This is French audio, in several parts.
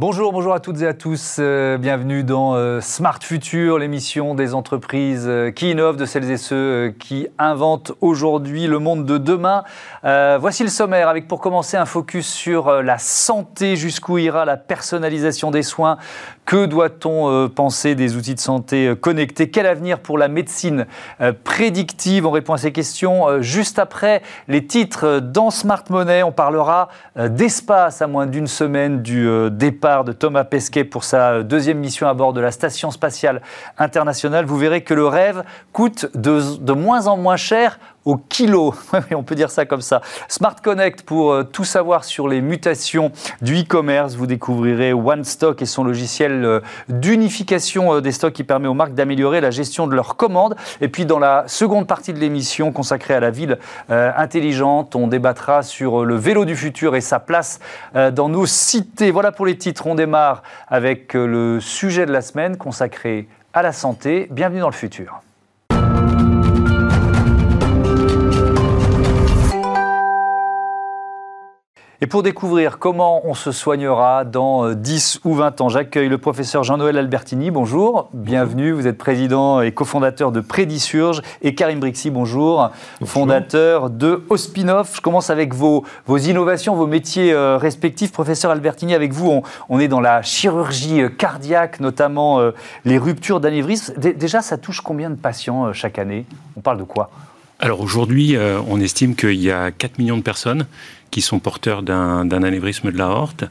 Bonjour, à toutes et à tous. Euh, bienvenue dans euh, Smart Future, l'émission des entreprises euh, qui innovent, de celles et ceux qui inventent aujourd'hui le monde de demain. voici le sommaire avec pour commencer un focus sur la santé, jusqu'où ira la personnalisation des soins. Que doit-on penser des outils de santé connectés? Quel avenir pour la médecine prédictive? On répond à ces questions juste après les titres dans Smart Money. On parlera d'espace à moins d'une semaine du départ de Thomas Pesquet pour sa deuxième mission à bord de la Station spatiale internationale, vous verrez que le rêve coûte de, de moins en moins cher au kilo. on peut dire ça comme ça. Smart Connect pour euh, tout savoir sur les mutations du e-commerce. Vous découvrirez One Stock et son logiciel euh, d'unification euh, des stocks qui permet aux marques d'améliorer la gestion de leurs commandes. Et puis dans la seconde partie de l'émission consacrée à la ville intelligente, on débattra sur le vélo du futur et sa place dans nos cités. Voilà pour les titres. On démarre avec le sujet de la semaine consacré à la santé. Bienvenue dans le futur. Et pour découvrir comment on se soignera dans 10 euh, ou 20 ans, j'accueille le professeur Jean-Noël Albertini. Bonjour, bienvenue. Vous êtes président et cofondateur de Prédisurge. Et Karim Brixi, bonjour, fondateur de Ospinoff. Je commence avec vos, vos innovations, vos métiers euh, respectifs. Professeur Albertini, avec vous, on, est dans la chirurgie euh, cardiaque, notamment les ruptures d'anévrisme. Déjà, ça touche combien de patients chaque année? On parle de quoi? Alors aujourd'hui, on estime qu'il y a 4 millions de personnes qui sont porteurs d'un anévrisme de l'aorte.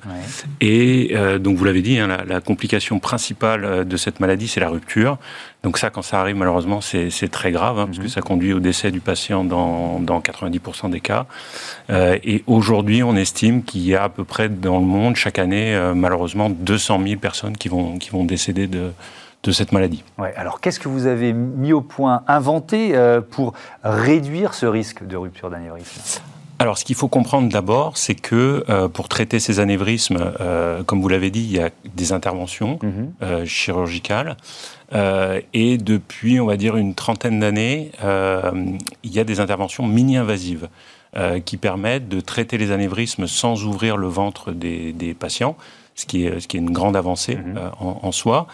Et euh, donc, vous l'avez dit, hein, la, complication principale euh, de cette maladie, c'est la rupture. Donc ça, quand ça arrive, malheureusement, c'est très grave, hein, parce que mhm. ça conduit au décès du patient dans, dans 90% des cas. Euh, et aujourd'hui, on estime qu'il y a à peu près dans le monde, chaque année, malheureusement, 200 000 personnes qui vont, qui vont décéder de, de cette maladie. Ouais, alors qu'est-ce que vous avez mis au point, inventé pour réduire ce risque de rupture d'anévrisme? Alors, ce qu'il faut comprendre d'abord, c'est que euh, pour traiter ces anévrismes, euh, comme vous l'avez dit, il y a des interventions mhm. euh, chirurgicales. et depuis, on va dire, une trentaine d'années, il y a des interventions mini-invasives qui permettent de traiter les anévrismes sans ouvrir le ventre des, des patients ce qui est, ce qui est une grande avancée mhm. euh, en, soi.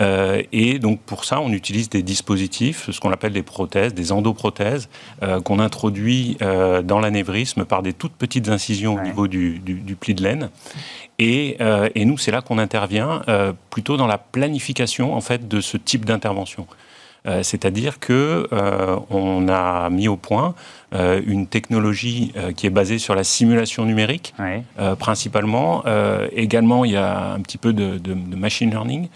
Euh, et donc pour ça, on utilise des dispositifs, ce qu'on appelle des prothèses, des endoprothèses, euh, qu'on introduit dans l'anévrisme par des toutes petites incisions au niveau du, du, pli de laine. Et, et nous, c'est là qu'on intervient plutôt dans la planification en fait de ce type d'intervention. Euh, c'est-à-dire que euh, on a mis au point euh, une technologie qui est basée sur la simulation numérique, principalement. également, il y a un petit peu de, de machine learning.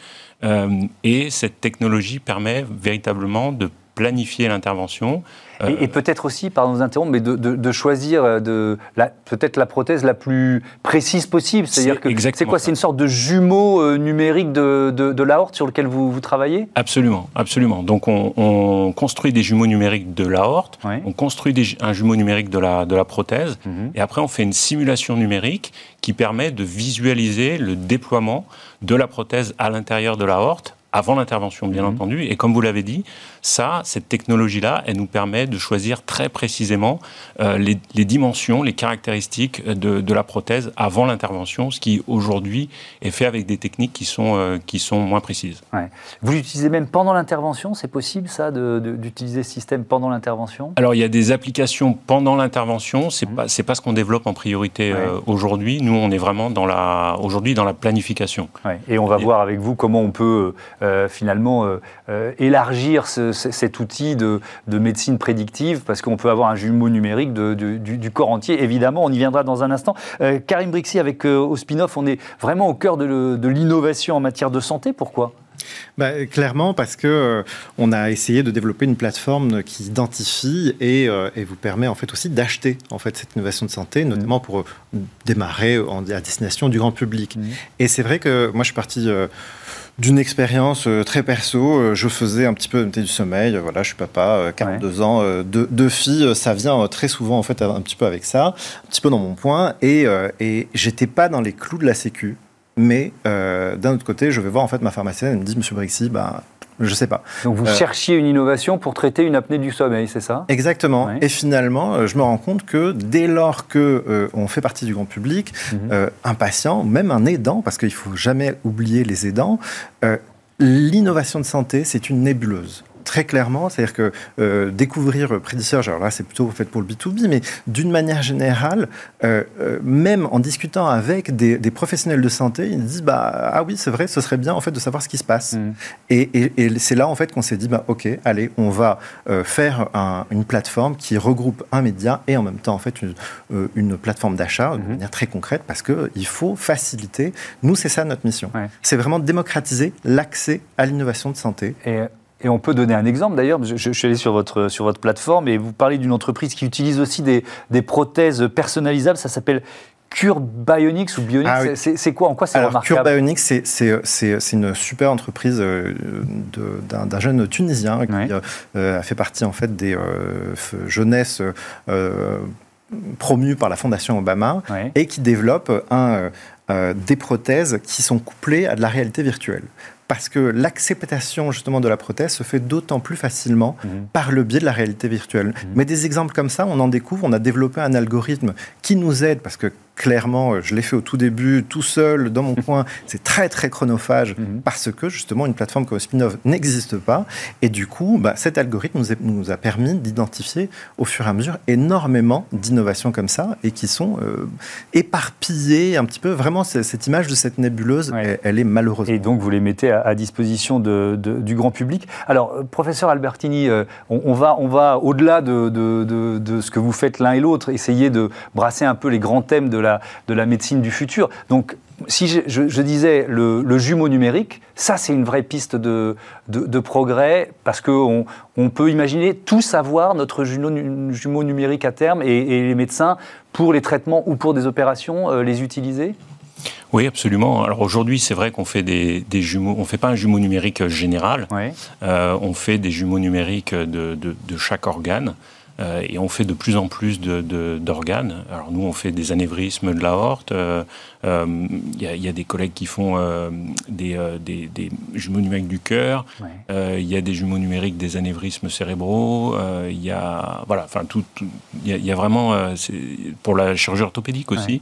et cette technologie permet véritablement de planifier l'intervention, et, peut-être aussi, pardon de vous interrompre, mais de, choisir euh, de, peut-être la prothèse la plus précise possible. C'est-à-dire que c'est quoi? C'est une sorte de jumeau euh, numérique de, de, l'aorte sur lequel vous, vous, travaillez? Absolument, absolument. Donc on, construit des jumeaux numériques de l'aorte, on construit un jumeau numérique de la, de la prothèse, mhm. et après on fait une simulation numérique qui permet de visualiser le déploiement de la prothèse à l'intérieur de l'aorte avant l'intervention, bien mhm. entendu. Et comme vous l'avez dit, ça, cette technologie-là, elle nous permet de choisir très précisément euh, les, dimensions, les caractéristiques de, la prothèse avant l'intervention, ce qui aujourd'hui est fait avec des techniques qui sont, euh, qui sont moins précises. Vous l'utilisez même pendant l'intervention? C'est possible ça, d'utiliser ce système pendant l'intervention? Alors il y a des applications pendant l'intervention, c'est n'est mhm. pas, pas ce qu'on développe en priorité euh, aujourd'hui. Nous, on est vraiment dans la, aujourd'hui dans la planification. Et on va voir avec vous comment on peut finalement élargir ce, cet outil de, médecine prédictive, parce qu'on peut avoir un jumeau numérique du, corps entier. Évidemment, on y viendra dans un instant. Euh, Karim Brixi, avec euh, au spin-off, on est vraiment au cœur de, l'innovation en matière de santé. Pourquoi? Bah, clairement, parce que euh, on a essayé de développer une plateforme qui identifie et, vous permet en fait aussi d'acheter en fait cette innovation de santé, notamment mmh. pour démarrer en, à destination du grand public. Mmh. Et c'est vrai que moi, je suis parti d'une expérience euh, très perso. Euh, je faisais un petit peu du sommeil. Voilà, je suis papa, 42 euh, ans, deux, filles. Ça vient très souvent en fait un petit peu avec ça, un petit peu dans mon point. Et, et j'étais pas dans les clous de la sécu. Mais d'un autre côté, je vais voir en fait ma pharmacienne. Elle me dit, Monsieur Brixi, bah, je sais pas. Donc vous cherchiez une innovation pour traiter une apnée du sommeil, c'est ça? Exactement. Et finalement, je me rends compte que dès lors que on fait partie du grand public, mhm. un patient, même un aidant, parce qu'il faut jamais oublier les aidants, l'innovation de santé, c'est une nébuleuse très clairement. C'est-à-dire que euh, découvrir Prédiceur, alors là c'est plutôt fait pour le B2B, mais d'une manière générale, euh, euh, même en discutant avec des, professionnels de santé, ils disent bah ah oui c'est vrai, ce serait bien en fait de savoir ce qui se passe. Mmh. Et, c'est là en fait qu'on s'est dit bah ok allez on va faire une plateforme qui regroupe un média et en même temps en fait une, plateforme d'achat de mmh. manière très concrète parce que il faut faciliter. Nous c'est ça notre mission. C'est vraiment démocratiser l'accès à l'innovation de santé. Et et on peut donner un exemple d'ailleurs, je, je, suis allé sur votre, sur votre plateforme et vous parlez d'une entreprise qui utilise aussi des, des prothèses personnalisables, ça s'appelle Cure Bionics ou Bionics, ah c'est quoi En quoi c'est remarquable Cure Bionics, c'est une super entreprise euh, d'un jeune Tunisien qui euh, a fait partie en fait des euh, jeunesses promues par la Fondation Obama et qui développe un, des prothèses qui sont couplées à de la réalité virtuelle parce que l'acceptation justement de la prothèse se fait d'autant plus facilement mhm. par le biais de la réalité virtuelle. Mhm. Mais des exemples comme ça, on en découvre, on a développé un algorithme qui nous aide, parce que clairement, euh, je l'ai fait au tout début, tout seul, dans mon coin. C'est très, très chronophage mhm. parce que, justement, une plateforme comme Spinov n'existe pas. Et du coup, bah, cet algorithme nous, nous a permis d'identifier au fur et à mesure énormément d'innovations comme ça et qui sont euh, éparpillées un petit peu. Vraiment, cette image de cette nébuleuse, elle, est malheureuse. Et donc, vous les mettez à, disposition de, du grand public. Alors, euh, professeur Albertini, on, va, on va au-delà de, de, de, ce que vous faites l'un et l'autre, essayer de brasser un peu les grands thèmes de la de la médecine du futur. Donc, si je, disais le, jumeau numérique, ça c'est une vraie piste de, progrès parce qu'on on peut imaginer tout savoir, notre jumeau, numérique à terme, et, les médecins, pour les traitements ou pour des opérations, euh, les utiliser? Oui, absolument. Alors aujourd'hui, c'est vrai qu'on fait des, jumeaux. On fait pas un jumeau numérique général. Euh, on fait des jumeaux numériques de chaque organe. Euh, et on fait de plus en plus d'organes. De, Alors nous, on fait des anévrismes de l'aorte. Il euh, euh, y, a des collègues qui font des, des, jumeaux numériques du cœur. Il y a des jumeaux numériques des anévrismes cérébraux. Il y a voilà, enfin tout. Il y, a vraiment pour la chirurgie orthopédique aussi.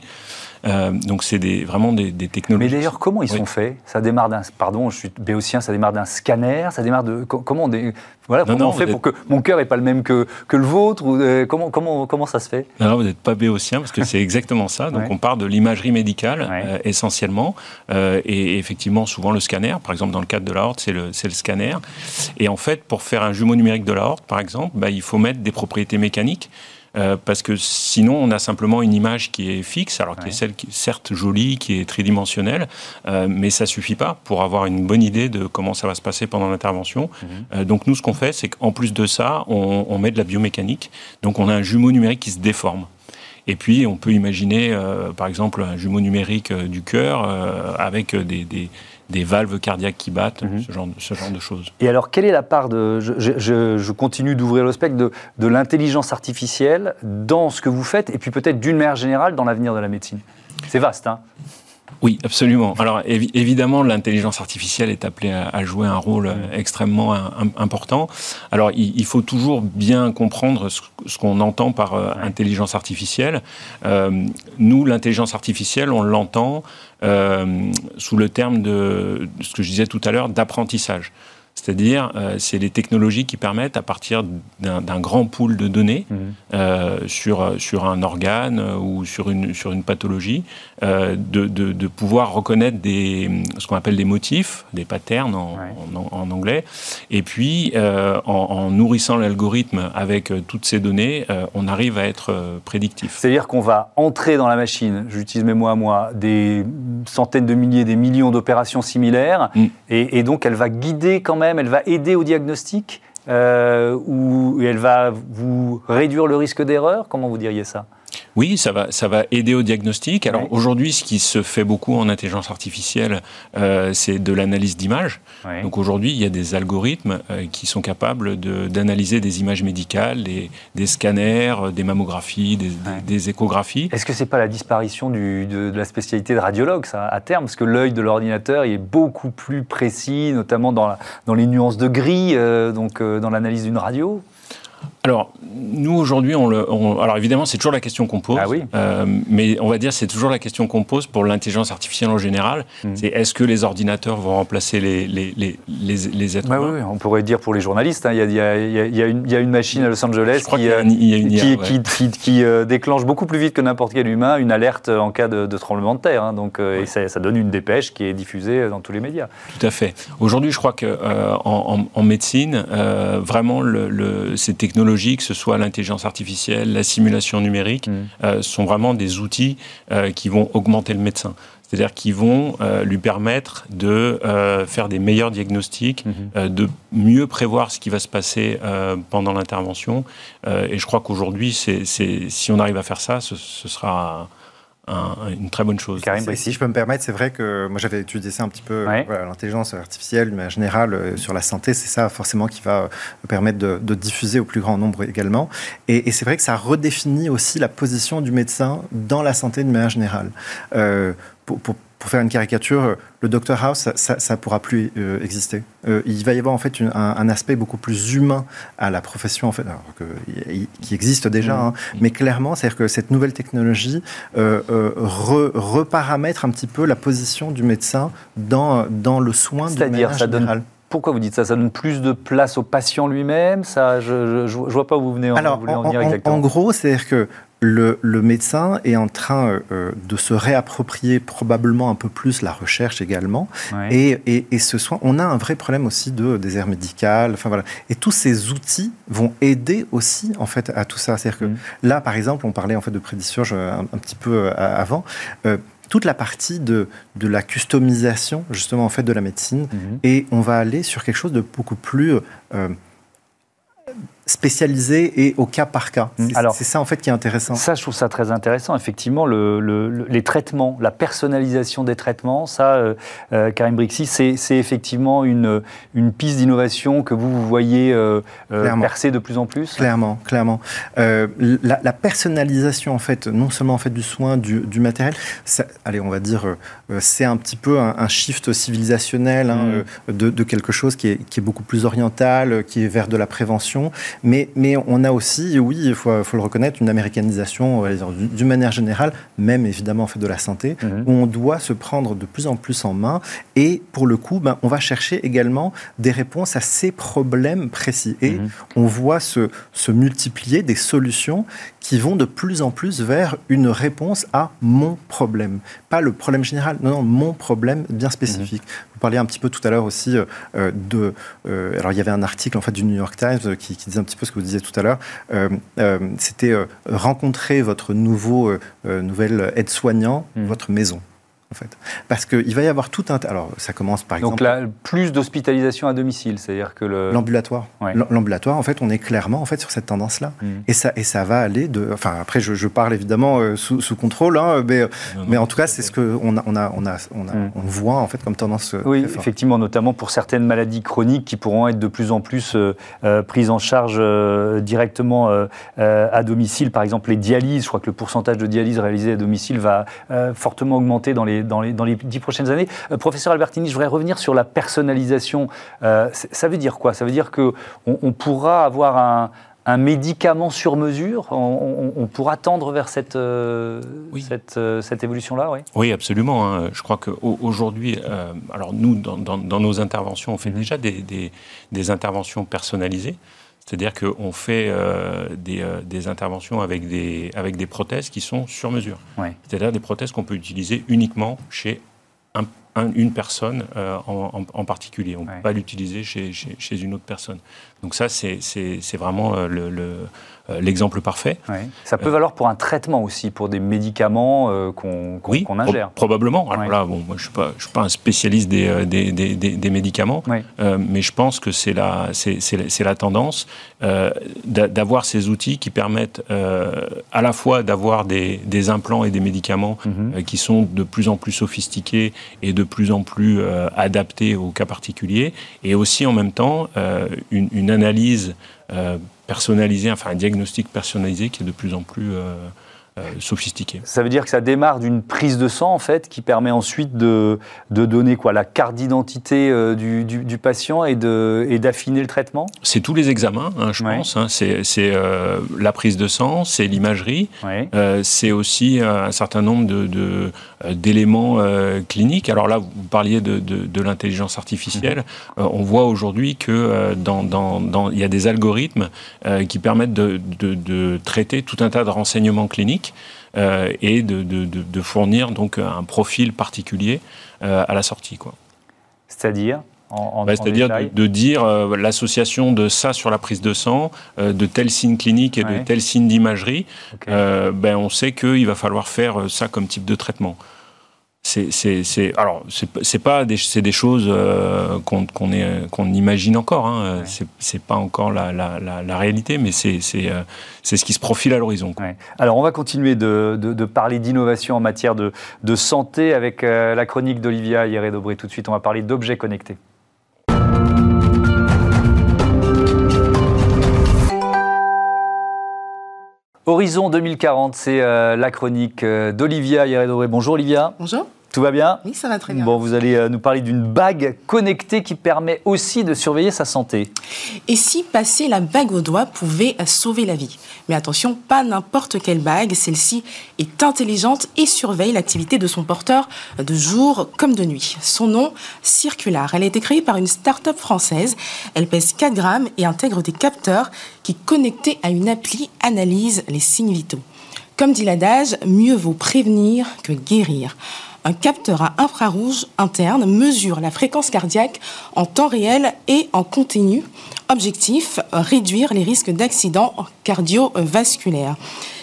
Euh, donc c'est des, vraiment des, technologies. Mais d'ailleurs, comment ils sont faits? Ça démarre d'un, pardon, je suis béotien, ça démarre d'un scanner, ça démarre de comment on, voilà, comment on fait pour que mon cœur n'est pas le même que, que le vôtre ou, euh, comment, comment, comment ça se fait? Non, vous n'êtes pas béotien parce que c'est exactement ça. Donc on part de l'imagerie médicale euh, essentiellement et effectivement souvent le scanner. Par exemple dans le cadre de l'aorte, c'est le, le scanner. Et en fait, pour faire un jumeau numérique de l'aorte, par exemple, bah, il faut mettre des propriétés mécaniques. Euh, parce que sinon on a simplement une image qui est fixe, alors qui est celle qui est certes jolie, qui est tridimensionnelle, euh, mais ça suffit pas pour avoir une bonne idée de comment ça va se passer pendant l'intervention. Mhm. Euh, donc nous, ce qu'on fait, c'est qu'en plus de ça, on, met de la biomécanique. Donc on a un jumeau numérique qui se déforme. Et puis, on peut imaginer, par exemple, un jumeau numérique du cœur avec des, des valves cardiaques qui battent, mhm. ce, genre, ce, genre, de choses. Et alors, quelle est la part de. Je, continue d'ouvrir le spectre de, de l'intelligence artificielle dans ce que vous faites, et puis peut-être d'une manière générale dans l'avenir de la médecine? C'est vaste, hein oui, absolument. Alors évidemment, l'intelligence artificielle est appelée à, jouer un rôle mm. extrêmement important. Alors il, faut toujours bien comprendre ce, qu'on entend par euh, intelligence artificielle. Euh, nous, l'intelligence artificielle, on l'entend euh, sous le terme de ce que je disais tout à l'heure d'apprentissage. C'est-à-dire, euh, c'est les technologies qui permettent, à partir d'un grand pool de données mmh. euh, sur, sur un organe euh, ou sur une, sur une pathologie, de, de, pouvoir reconnaître des, ce qu'on appelle des motifs, des patterns en, en, anglais, et puis en, nourrissant l'algorithme avec toutes ces données, on arrive à être prédictif. C'est-à-dire qu'on va entrer dans la machine, j'utilise mes mots à moi, des centaines de milliers, des millions d'opérations similaires, mmh. et, et donc elle va guider quand même elle va aider au diagnostic euh, ou elle va vous réduire le risque d'erreur? Comment vous diriez ça? Oui, ça va, ça va aider au diagnostic. Alors aujourd'hui, ce qui se fait beaucoup en intelligence artificielle, euh, c'est de l'analyse d'images. Donc aujourd'hui, il y a des algorithmes euh, qui sont capables d'analyser des images médicales, des, scanners, des mammographies, des, échographies. Est-ce que c'est pas la disparition du, de, la spécialité de radiologue, ça, à terme? Parce que l'œil de l'ordinateur est beaucoup plus précis, notamment dans, dans les nuances de gris, euh, donc dans l'analyse d'une radio alors, nous aujourd'hui, on le, alors évidemment, c'est toujours la question qu'on pose, ah oui. euh, mais on va dire c'est toujours la question qu'on pose pour l'intelligence artificielle en général. Hmm. C'est est-ce que les ordinateurs vont remplacer les, les, les, les êtres bah humains oui, on pourrait dire pour les journalistes, hein, il y, a, y, a, y, a une machine à Los Angeles qui, déclenche beaucoup plus vite que n'importe quel humain une alerte en cas de, tremblement de terre. Hein, donc, euh, et ça, ça, donne une dépêche qui est diffusée dans tous les médias. Tout à fait. Aujourd'hui, je crois que euh, en, en, médecine, vraiment, le, ces technologies que ce soit l'intelligence artificielle, la simulation numérique, mm. euh, sont vraiment des outils euh, qui vont augmenter le médecin. C'est-à-dire qui vont euh, lui permettre de faire des meilleurs diagnostics, mm-hmm. de mieux prévoir ce qui va se passer pendant l'intervention. et je crois qu'aujourd'hui, si on arrive à faire ça, ce, ce sera une très bonne chose. Karim, si je peux me permettre, c'est vrai que moi j'avais étudié ça un petit peu, l'intelligence artificielle, mais en général euh, sur la santé, c'est ça forcément qui va euh, permettre de, diffuser au plus grand nombre également. Et, c'est vrai que ça redéfinit aussi la position du médecin dans la santé de manière générale. Euh, pour, pour, pour faire une caricature, le Doctor House, ça ne pourra plus euh, exister. Euh, il va y avoir en fait un, aspect beaucoup plus humain à la profession, en fait, qui existe déjà, mmh. hein. mais clairement, c'est-à-dire que cette nouvelle technologie euh, reparamètre un petit peu la position du médecin dans, dans le soin de manière ça Donne... Pourquoi vous dites ça? Ça donne plus de place au patient lui-même? Ça, je ne vois pas où vous venez en, Alors, en, en, exactement. En gros, c'est-à-dire que le, médecin est en train euh, euh, de se réapproprier probablement un peu plus la recherche également. Et, ce soin, on a un vrai problème aussi de désert médical. Enfin voilà. Et tous ces outils vont aider aussi en fait à tout ça. C'est-à-dire que mm. là, par exemple, on parlait en fait de prédisurge un, un petit peu euh, avant toute la partie de, de la customisation justement en fait de la médecine mm-hmm. et on va aller sur quelque chose de beaucoup plus spécialisé et au cas par cas. Mm. C'est ça en fait qui est intéressant. Ça, je trouve ça très intéressant. Effectivement, le, les traitements, la personnalisation des traitements, ça, euh, euh, Karim Brixi, c'est effectivement une, une piste d'innovation que vous, vous voyez euh, percer de plus en plus. Clairement, clairement. La, personnalisation en fait, non seulement en fait du soin, du, du matériel, allez, on va dire, c'est un petit peu un, shift civilisationnel hein, mm. de, de, quelque chose qui est, qui est beaucoup plus oriental, qui est vers de la prévention mais, mais on a aussi, oui, il faut, faut le reconnaître, une américanisation d'une manière générale, même évidemment en fait de la santé, mhm. où on doit se prendre de plus en plus en main. Et pour le coup, ben, on va chercher également des réponses à ces problèmes précis. Et mhm. on voit se, se multiplier des solutions qui vont de plus en plus vers une réponse à mon problème. Pas le problème général, non, non, mon problème bien spécifique. Mhm. Vous parliez un petit peu tout à l'heure aussi euh, de... Euh, alors il y avait un article en fait du New York Times qui, disait un petit peu ce que vous disiez tout à l'heure. Euh, c'était rencontrer votre nouveau, nouvel aide-soignant, mhm. votre maison en fait. Parce qu'il va y avoir tout un... Alors, ça commence par exemple... Donc là, plus d'hospitalisation à domicile, c'est-à-dire que le... L'ambulatoire. L'ambulatoire, en fait, on est clairement en fait, sur cette tendance-là. Hmm. Et, ça, et ça va aller de... Enfin, après, je, parle évidemment euh, sous, contrôle, hein, mais, mais en tout cas, c'est ce qu'on on a, on a, on a, on voit, en fait, comme tendance euh, Oui, effectivement, notamment pour certaines maladies chroniques qui pourront être de plus en plus euh, prises en charge directement à domicile. Par exemple, les dialyses, je crois que le pourcentage de dialyses réalisées à domicile va fortement augmenter dans les dans les, dans les dix prochaines années. Euh, professeur Albertini, je voudrais revenir sur la personnalisation. Euh, ça veut dire quoi? Ça veut dire qu'on on pourra avoir un, un médicament sur mesure? On, pourra tendre vers cette, euh, cette, cette évolution-là oui, oui, absolument. Hein. Je crois qu'aujourd'hui, alors nous, dans, dans, nos interventions, on fait déjà des, des, des interventions personnalisées. C'est-à-dire qu'on fait euh, euh, des, interventions avec des, avec des prothèses qui sont sur mesure. C'est-à-dire des prothèses qu'on peut utiliser uniquement chez une personne euh, en, particulier. On ne peut pas l'utiliser chez, chez, une autre personne. Donc ça, c'est vraiment le, l'exemple parfait. Ça peut valoir pour un traitement aussi, pour des médicaments qu'on oui, ingère. probablement. Alors là, bon, moi, je ne suis, pas un spécialiste des, des, des, des médicaments, mais je pense que c'est la, la tendance d'avoir ces outils qui permettent à la fois d'avoir des, implants et des médicaments mhm. qui sont de plus en plus sophistiqués et de plus en plus adaptés aux cas particuliers, et aussi en même temps une, une, analyse personnalisé, enfin un diagnostic personnalisé qui est de plus en plus euh, sophistiqué. Ça veut dire que ça démarre d'une prise de sang, en fait, qui permet ensuite de, de donner quoi, la carte d'identité euh, du, du, patient et d'affiner et le traitement? C'est tous les examens, hein, je pense. Hein. C'est euh, la prise de sang, c'est l'imagerie, c'est aussi un certain nombre d'éléments de, cliniques. Alors là, vous parliez de, de l'intelligence artificielle. Mhm. on voit aujourd'hui que dans, dans, dans, y a des algorithmes qui permettent de traiter tout un tas de renseignements cliniques euh, et de, fournir donc un profil particulier euh, à la sortie. C'est-à-dire bah, C'est-à-dire de, dire euh, l'association de ça sur la prise de sang, de tel signe clinique et de tel signe d'imagerie, ben, on sait qu'il va falloir faire ça comme type de traitement c'est alors c'est pas des c'est des choses euh, qu'on qu'on imagine encore hein. c'est pas encore la, la, la, réalité mais c'est euh, c'est ce qui se profile à l'horizon alors on va continuer de, de, parler d'innovation en matière de, de santé avec euh, la chronique d'Olivia Hieré-Dobré tout de suite on va parler d'objets connectés Horizon 2040, c'est la chronique d'Olivia Hieré-Dobré. Bonjour Olivia. Bonjour. Tout va bien Oui, ça va très bien. Bon, vous allez euh, nous parler d'une bague connectée qui permet aussi de surveiller sa santé. Et si passer la bague au doigt pouvait euh, sauver la vie? Mais attention, pas n'importe quelle bague. Celle-ci est intelligente et surveille l'activité de son porteur de jour comme de nuit. Son nom, Circular. Elle a été créée par une start-up française. Elle pèse 4 grammes et intègre des capteurs qui, connectés à une appli, analysent les signes vitaux. Comme dit l'adage, mieux vaut prévenir que guérir un capteur à infrarouge interne mesure la fréquence cardiaque en temps réel et en continu. Objectif, réduire les risques d'accidents cardiovasculaires.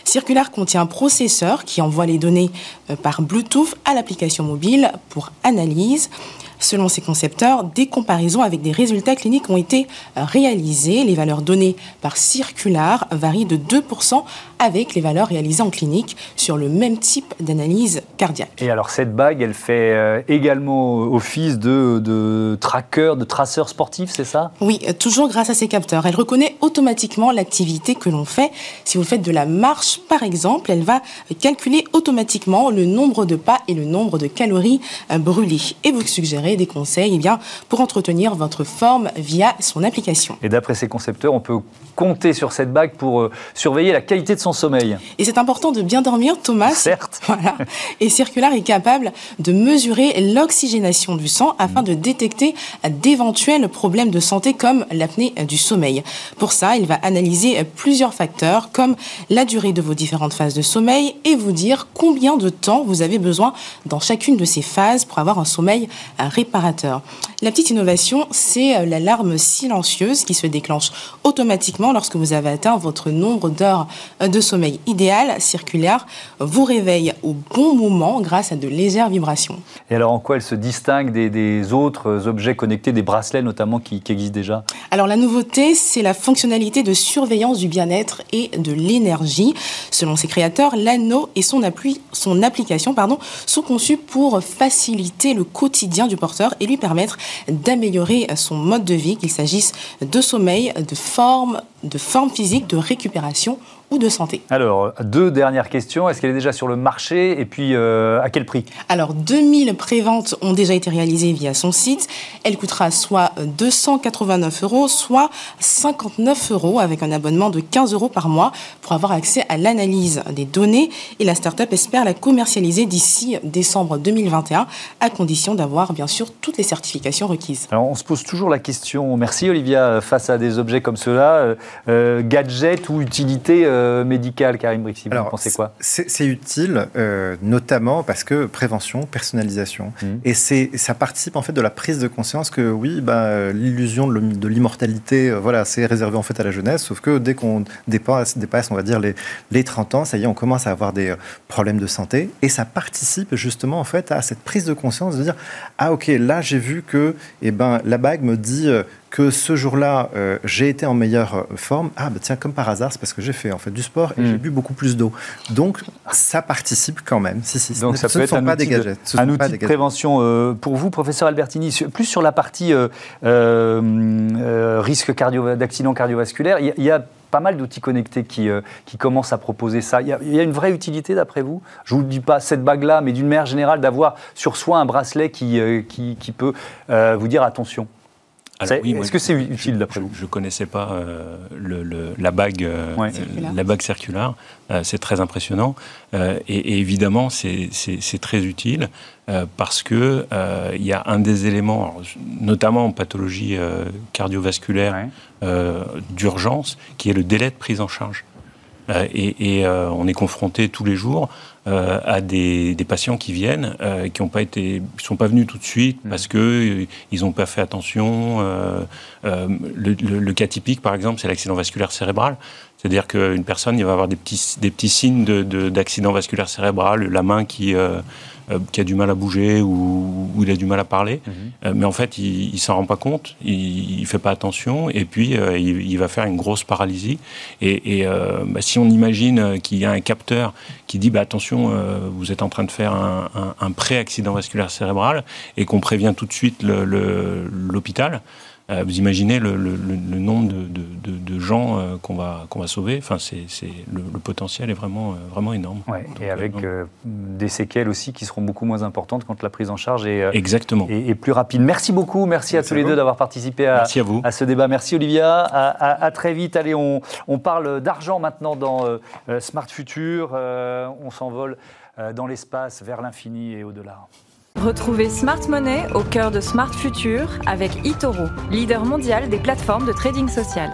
Circular contient un processeur qui envoie les données euh, par Bluetooth à l'application mobile pour analyse. Selon ses concepteurs, des comparaisons avec des résultats cliniques ont été euh, réalisées. Les valeurs données par Circular varient de 2% avec les valeurs réalisées en clinique sur le même type d'analyse cardiaque. Et alors cette bague, elle fait euh, également office de, de tracker, de traceur sportif, c'est ça? Oui, euh, toujours grâce à ces capteurs. Elle reconnaît automatiquement l'activité que l'on fait. Si vous faites de la marche, par exemple, elle va calculer automatiquement le nombre de pas et le nombre de calories brûlées et vous suggérer des conseils eh bien, pour entretenir votre forme via son application. Et d'après ces concepteurs, on peut compter sur cette bague pour euh, surveiller la qualité de son sommeil. Et c'est important de bien dormir, Thomas. Certes. Voilà. Et Circular est capable de mesurer l'oxygénation du sang afin de détecter d'éventuels problèmes de santé comme l'apnée du sommeil. Pour ça, il va analyser plusieurs facteurs comme la durée de vos différentes phases de sommeil et vous dire combien de temps vous avez besoin dans chacune de ces phases pour avoir un sommeil réparateur. La petite innovation, c'est euh, l'alarme silencieuse qui se déclenche automatiquement lorsque vous avez atteint votre nombre d'heures euh, de sommeil idéal, circulaire, vous réveille au bon moment grâce à de légères vibrations. Et alors en quoi elle se distingue des, autres objets connectés, des bracelets notamment qui, existent déjà? Alors la nouveauté, c'est la fonctionnalité de surveillance du bien-être et de l'énergie. Selon ses créateurs, l'anneau et son, appui, son application pardon, sont conçus pour faciliter le quotidien du et lui permettre d'améliorer son mode de vie, qu'il s'agisse de sommeil, de forme, de forme physique, de récupération ou de santé. Alors, deux dernières questions. Est-ce qu'elle est déjà sur le marché et puis euh, à quel prix? Alors, 2000 préventes ont déjà été réalisées via son site. Elle coûtera soit 289 euros, soit 59 euros avec un abonnement de 15 euros par mois pour avoir accès à l'analyse des données. Et la start-up espère la commercialiser d'ici décembre 2021 à condition d'avoir bien sûr toutes les certifications requises. Alors, on se pose toujours la question, merci Olivia, face à des objets comme cela, euh, gadget ou utilité médicale, Karim Brixi Vous pensez quoi C'est utile, notamment parce que prévention, personnalisation. Mmh. Et ça participe en fait de la prise de conscience que oui, bah, l'illusion de l'immortalité, voilà, c'est réservé en fait à la jeunesse, sauf que dès qu'on dépasse, dépasse, on va dire, les, les 30 ans, ça y est, on commence à avoir des problèmes de santé. Et ça participe justement en fait à cette prise de conscience de dire ah ok là j'ai vu que eh ben la bague me dit euh, que ce jour-là euh, j'ai été en meilleure euh, forme ah bah tiens comme par hasard c'est parce que j'ai fait en fait du sport et j'ai hmm. bu beaucoup plus d'eau donc ça participe quand même si si donc ça peut être un pas outil, des gadgets, de, un outil de prévention pour vous professeur Albertini plus sur la partie risque cardio d'accident cardiovasculaire il y, a pas mal d'outils connectés qui, euh, qui commencent à proposer ça. Il y, a, une vraie utilité d'après vous? Je ne vous dis pas cette bague-là, mais d'une manière générale, d'avoir sur soi un bracelet qui, euh, qui, qui, peut euh, vous dire attention. Est-ce que c'est utile d'après vous Je ne connaissais pas le, la, bague, la bague circulaire. c'est très impressionnant. Et, évidemment, c'est très utile parce qu'il il y a un des éléments, notamment en pathologie cardiovasculaire, euh, d'urgence, qui est le délai de prise en charge. Euh, et, euh, on est confronté tous les jours à des, patients qui viennent, qui n'ont pas été, sont pas venus tout de suite mmh. parce que ils n'ont pas fait attention. Le, cas typique, par exemple, c'est l'accident vasculaire cérébral. C'est-à-dire qu'une personne, il va avoir des petits, des petits signes d'accident de, vasculaire cérébral, la main qui euh, qui a du mal à bouger ou, il a du mal à parler. Mhm. Euh, mais en fait, il, ne s'en rend pas compte, il, ne fait pas attention, et puis euh, il, va faire une grosse paralysie. Et, bah, si on imagine qu'il y a un capteur qui dit bah, attention, vous êtes en train de faire un, un pré-accident vasculaire cérébral, et qu'on prévient tout de suite l'hôpital. Euh, vous imaginez le, nombre de, gens euh, qu'on va, qu'on va sauver. Enfin, c'est, le, potentiel est vraiment, euh, vraiment énorme. et avec des séquelles aussi qui seront beaucoup moins importantes quand la prise en charge est, Exactement. est, plus rapide. Merci beaucoup. Merci, à tous les deux d'avoir participé à, à, à, ce débat. Merci Olivia. À, très vite. Allez, on, on parle d'argent maintenant dans Smart Future. on s'envole dans l'espace vers l'infini et au-delà. Retrouvez Smart Money au cœur de Smart Future avec eToro, leader mondial des plateformes de trading social.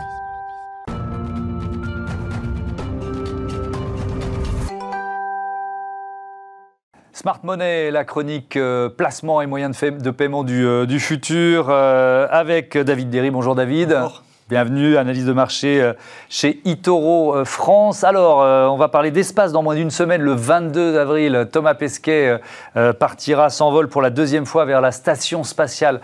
Smart Money, la chronique euh, placement et moyens de, paiement du, euh, futur, euh, avec David Derry. Bonjour David. Bonjour. Bienvenue, analyse de marché euh, chez Itoro euh, France. Alors, euh, on va parler d'espace dans moins d'une semaine. Le 22 avril, Thomas Pesquet partira, s'envole pour la deuxième fois vers la Station spatiale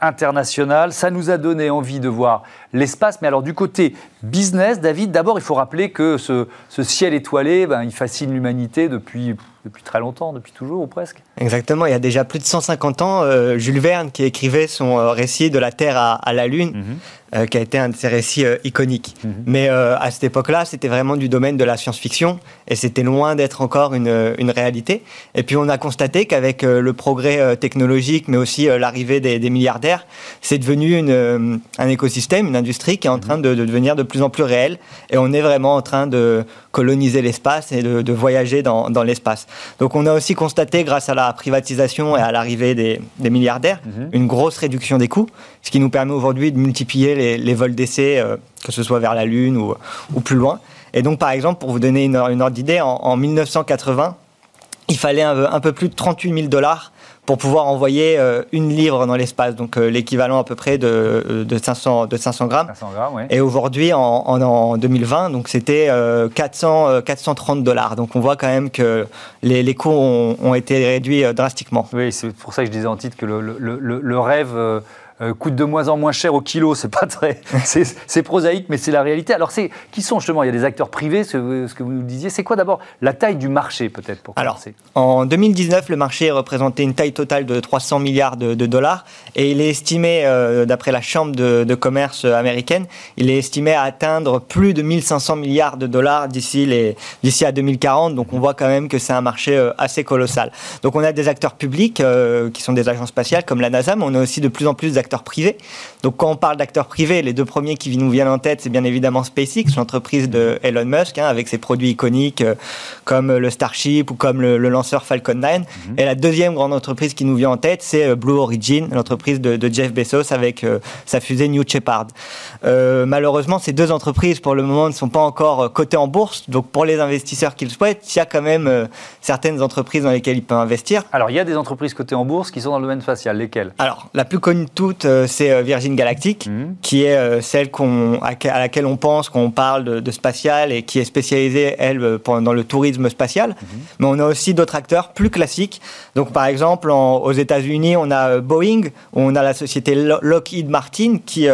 internationale. Ça nous a donné envie de voir l'espace. Mais alors, du côté business, David, d'abord, il faut rappeler que ce, ciel étoilé, ben, il fascine l'humanité depuis depuis très longtemps, depuis toujours ou presque. Exactement, il y a déjà plus de 150 ans, Jules Verne qui écrivait son récit de la Terre à, la Lune. Mhm. Euh, qui a été un de ces récits euh, iconiques. Mhm. Mais euh, à cette époque-là, c'était vraiment du domaine de la science-fiction et c'était loin d'être encore une, une, réalité. Et puis on a constaté qu'avec le progrès technologique, mais aussi l'arrivée des, des, milliardaires, c'est devenu une, un écosystème, une industrie qui est en mhm. train de, de, devenir de plus en plus réelle et on est vraiment en train de coloniser l'espace et de, de voyager dans, dans l'espace. Donc on a aussi constaté, grâce à la privatisation et à l'arrivée des, des, milliardaires, mhm. une grosse réduction des coûts, ce qui nous permet aujourd'hui de multiplier les, vols d'essai, euh, que ce soit vers la Lune ou, ou, plus loin. Et donc, par exemple, pour vous donner une, une ordre d'idée, en, 1980, il fallait un, peu plus de 38 000 dollars pour pouvoir envoyer euh, une livre dans l'espace, donc euh, l'équivalent à peu près de, de, 500, de 500 grammes. 500 grammes Et aujourd'hui, en, en, 2020, donc c'était 400, 430 dollars. Donc on voit quand même que les, les coûts ont, ont, été réduits drastiquement. Oui, c'est pour ça que je disais en titre que le, le, le rêve euh, coûte de moins en moins cher au kilo, c'est pas très, c'est prosaïque, mais c'est la réalité. Alors, c'est qui sont justement Il y a des acteurs privés, ce, ce que vous nous disiez. C'est quoi d'abord la taille du marché, peut-être pour commencer? en 2019, le marché représentait une taille totale de 300 milliards de, dollars, et il est estimé, euh, d'après la Chambre de, commerce américaine, il est estimé à atteindre plus de 1500 milliards de dollars d'ici les d'ici à 2040. Donc, on voit quand même que c'est un marché euh, assez colossal. Donc, on a des acteurs publics qui sont des agences spatiales comme la NASA, mais on a aussi de plus en plus d'acteurs d'acteurs privés. Donc quand on parle d'acteurs privés, les deux premiers qui nous viennent en tête, c'est bien évidemment SpaceX, l'entreprise de Elon Musk, hein, avec ses produits iconiques euh, comme le Starship ou comme le, lanceur Falcon 9. Mhm. Et la deuxième grande entreprise qui nous vient en tête, c'est Blue Origin, l'entreprise de, Jeff Bezos avec sa fusée New Shepard. malheureusement, ces deux entreprises, pour le moment, ne sont pas encore cotées en bourse. Donc pour les investisseurs qui le souhaitent, il y a quand même certaines entreprises dans lesquelles ils peuvent investir. Alors il y a des entreprises cotées en bourse qui sont dans le domaine spatial. Lesquelles? Alors la plus connue de toutes, euh, c'est euh, Virgin Galactic, mhm. qui est euh, celle qu'on, à, laquelle on pense quand on parle de, spatial et qui est spécialisée, elle, dans le tourisme spatial. Mhm. Mais on a aussi d'autres acteurs plus classiques. Donc par exemple, aux États-Unis, on a Boeing, on a la société Lockheed Martin qui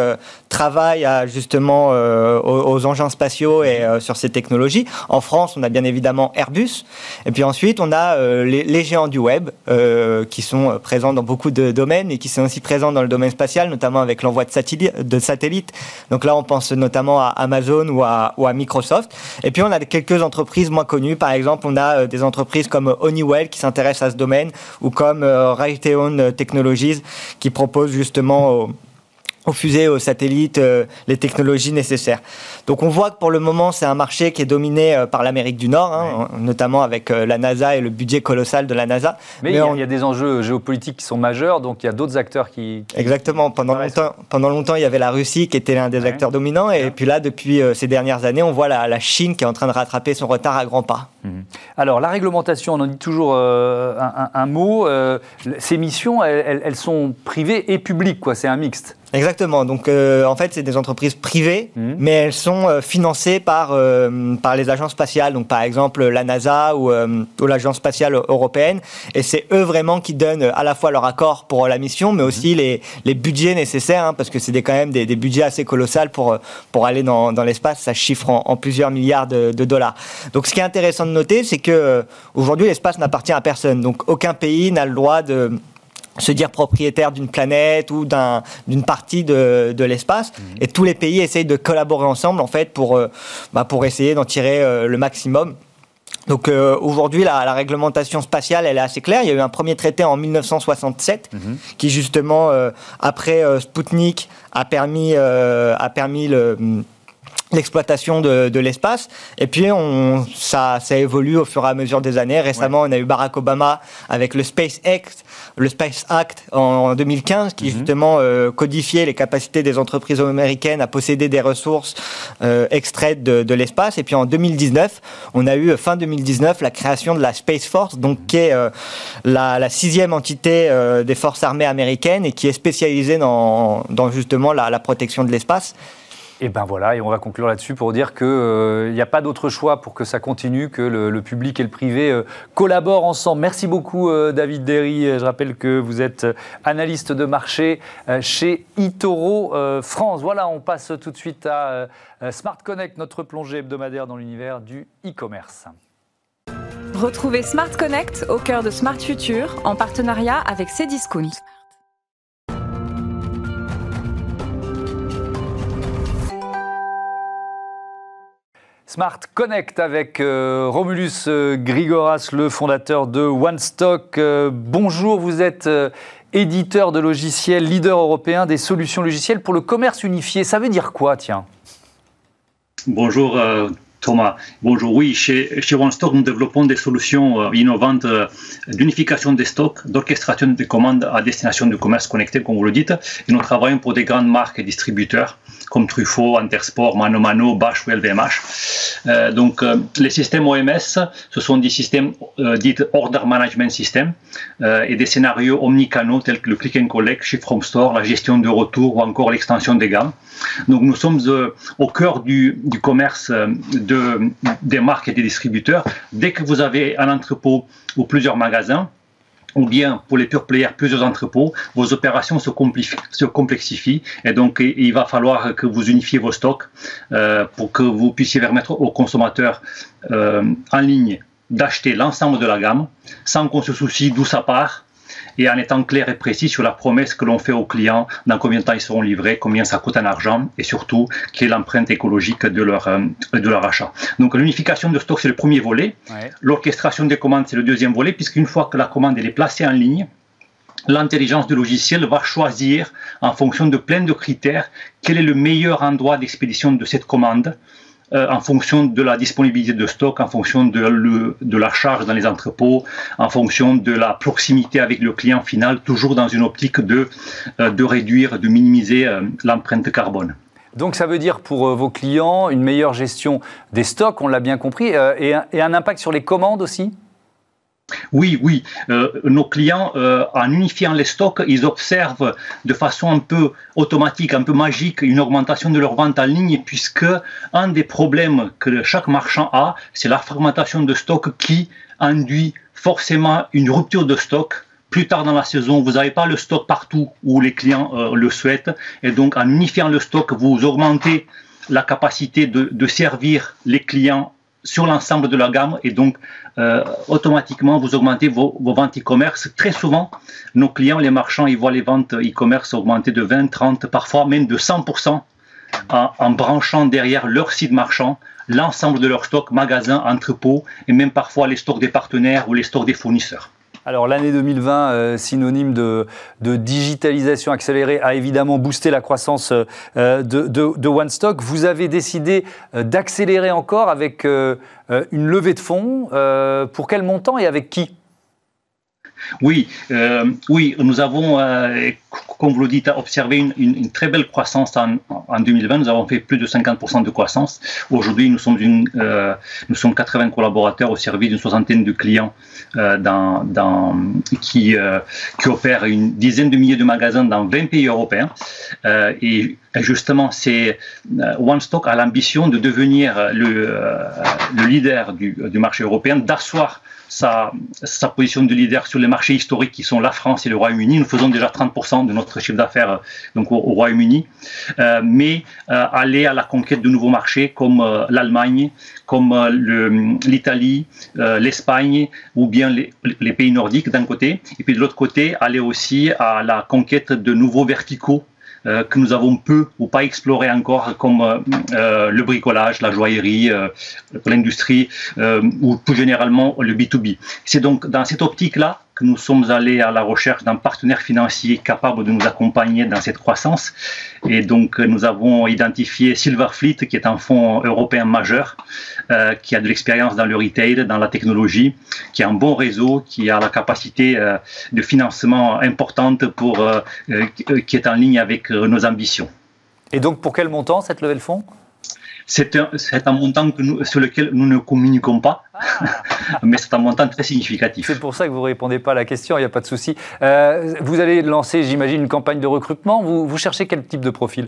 travaille à, justement aux, engins spatiaux et sur ces technologies. En France, on a bien évidemment Airbus. Et puis ensuite, on a les, les, géants du web qui sont présents dans beaucoup de domaines et qui sont aussi présents dans le domaine notamment avec l'envoi de, satellites. Donc là, on pense notamment à Amazon ou à, Microsoft. Et puis, on a quelques entreprises moins connues. Par exemple, on a euh, des entreprises comme Honeywell qui s'intéressent à ce domaine ou comme euh, Raytheon Technologies qui proposent justement fusées, aux satellites, euh, les technologies nécessaires. Donc on voit que pour le moment, c'est un marché qui est dominé euh, par l'Amérique du Nord, hein, notamment avec euh, la NASA et le budget colossal de la NASA. Mais, il, y a, des enjeux géopolitiques qui sont majeurs, donc il y a d'autres acteurs qui, Exactement. Pendant longtemps, pendant longtemps, il y avait la Russie qui était l'un des acteurs dominants, et puis là, depuis ces dernières années, on voit la, Chine qui est en train de rattraper son retard à grands pas. Mhm. Alors la réglementation, on en dit toujours un, mot. ces missions, elles, elles, sont privées et publiques, quoi. C'est un mixte. Exactement. Donc, euh, en fait, c'est des entreprises privées, mhm. mais elles sont euh, financées par, euh, par les agences spatiales. Donc, par exemple, la NASA ou, ou l'Agence spatiale européenne. Et c'est eux vraiment qui donnent à la fois leur accord pour la mission, mais aussi mhm. les, les budgets nécessaires, hein, parce que c'est quand même des, des, budgets assez colossaux pour, pour aller dans, dans l'espace. Ça chiffre en, plusieurs milliards de, de, dollars. Donc, ce qui est intéressant de noter, c'est que aujourd'hui, l'espace n'appartient à personne. Donc, aucun pays n'a le droit de se dire propriétaire d'une planète ou d'une partie de, de l'espace. Mhm. Et tous les pays essayent de collaborer ensemble, en fait, pour, euh, bah, pour essayer d'en tirer euh, le maximum. Donc euh, aujourd'hui, la, la, réglementation spatiale, elle est assez claire. Il y a eu un premier traité en 1967 mhm. qui justement, après Sputnik, a permis, a permis le l'exploitation de, de l'espace. Et puis, on, ça, ça évolue au fur et à mesure des années. Récemment, on a eu Barack Obama avec le Space Act, le Space Act en 2015, qui mhm. justement euh, codifiait les capacités des entreprises américaines à posséder des ressources euh, extraites de, de l'espace. Et puis en 2019, on a eu fin 2019 la création de la Space Force, donc qui est euh, la, la, sixième entité euh, des forces armées américaines et qui est spécialisée dans, dans justement la, la protection de l'espace. Et ben voilà, et on va conclure là-dessus pour dire qu'il euh, n'y a pas d'autre choix pour que ça continue, que le, public et le privé euh, collaborent ensemble. Merci beaucoup euh, David Derry. Je rappelle que vous êtes analyste de marché chez Itoro France. Voilà, on passe tout de suite à Smart Connect, notre plongée hebdomadaire dans l'univers du e-commerce. Retrouvez Smart Connect au cœur de Smart Future en partenariat avec Cdiscount. Smart Connect avec euh, Romulus euh, Grigoras, le fondateur de OneStock. Euh, bonjour, vous êtes éditeur de logiciels, leader européen des solutions logicielles pour le commerce unifié. Ça veut dire quoi, tiens? Bonjour. Thomas, bonjour. Oui, chez, chez OneStock, nous développons des solutions innovantes d'unification des stocks, d'orchestration des commandes à destination du commerce connecté, comme vous le dites. Et nous travaillons pour des grandes marques et distributeurs comme Truffaut, Intersport, Mano Mano, Bash ou LVMH. Euh, donc, euh, les systèmes OMS, ce sont des systèmes euh, dits Order Management System et des scénarios omnicanaux tels que le Click and Collect, Ship from Store, la gestion de retour ou encore l'extension des gammes. Donc, nous sommes au cœur du, commerce de, des marques et des distributeurs. Dès que vous avez un entrepôt ou plusieurs magasins, ou bien pour les pure players plusieurs entrepôts, vos opérations se, complexifient et donc il va falloir que vous unifiez vos stocks euh, pour que vous puissiez permettre aux consommateurs euh, en ligne d'acheter l'ensemble de la gamme sans qu'on se soucie d'où ça part et en étant clair et précis sur la promesse que l'on fait aux clients, dans combien de temps ils seront livrés, combien ça coûte en argent et surtout quelle est l'empreinte écologique de leur, euh, de leur achat. Donc l'unification de stock, c'est le premier volet. L'orchestration des commandes, c'est le deuxième volet, puisqu'une fois que la commande elle est placée en ligne, l'intelligence du logiciel va choisir en fonction de plein de critères quel est le meilleur endroit d'expédition de cette commande en fonction de la disponibilité de stock, en fonction de, de, la charge dans les entrepôts, en fonction de la proximité avec le client final, toujours dans une optique de, euh, de réduire, de minimiser euh, l'empreinte carbone. Donc ça veut dire pour vos clients une meilleure gestion des stocks, on l'a bien compris, et un impact sur les commandes aussi? Oui, oui. Euh, nos clients, euh, en unifiant les stocks, ils observent de façon un peu automatique, un peu magique, une augmentation de leur vente en ligne, puisque un des problèmes que chaque marchand a, c'est la fragmentation de stock qui induit forcément une rupture de stock. Plus tard dans la saison, vous n'avez pas le stock partout où les clients euh, le souhaitent, et donc en unifiant le stock, vous augmentez la capacité de, de servir les clients sur l'ensemble de la gamme et donc euh, automatiquement vous augmentez vos, ventes e-commerce. Très souvent, nos clients, les marchands, ils voient les ventes e-commerce augmenter de 20, 30, parfois même de 100% en, en branchant derrière leur site marchand l'ensemble de leurs stocks, magasins, entrepôts et même parfois les stocks des partenaires ou les stocks des fournisseurs. Alors l'année 2020, euh, synonyme de, digitalisation accélérée, a évidemment boosté la croissance euh, de, de, OneStock. Vous avez décidé euh, d'accélérer encore avec une levée de fonds. pour quel montant et avec qui? Oui, euh, oui, nous avons, euh, comme vous le dites, observé une, très belle croissance en, en, 2020. Nous avons fait plus de 50% de croissance. Aujourd'hui, nous sommes une, euh, nous sommes 80 collaborateurs au service d'une soixantaine de clients euh, qui, euh, opèrent une dizaine de milliers de magasins dans 20 pays européens. Euh, et justement, c'est OneStock a l'ambition de devenir le, le leader du, du marché européen, d'asseoir sa, sa, position de leader sur les marchés historiques qui sont la France et le Royaume-Uni. Nous faisons déjà 30% de notre chiffre d'affaires au, Royaume-Uni, euh, mais euh, aller à la conquête de nouveaux marchés comme euh, l'Allemagne, comme l'Italie, l'Espagne ou bien les, les pays nordiques d'un côté, et puis de l'autre côté aller aussi à la conquête de nouveaux verticaux que nous avons peu ou pas exploré encore, comme euh, euh, le bricolage, la joaillerie, l'industrie ou plus généralement le B2B. C'est donc dans cette optique-là nous sommes allés à la recherche d'un partenaire financier capable de nous accompagner dans cette croissance. Et donc, nous avons identifié Silverfleet, qui est un fonds européen majeur, euh, qui a de l'expérience dans le retail, dans la technologie, qui a un bon réseau, qui a la capacité euh, de financement importante pour, euh, qui est en ligne avec nos ambitions. Et donc, pour quel montant cette levée de fonds? C'est un, un, montant sur lequel nous ne communiquons pas, ah. mais c'est un montant très significatif. C'est pour ça que vous ne répondez pas à la question, il n'y a pas de souci. Euh, vous allez lancer, j'imagine, une campagne de recrutement. Vous, vous cherchez quel type de profil?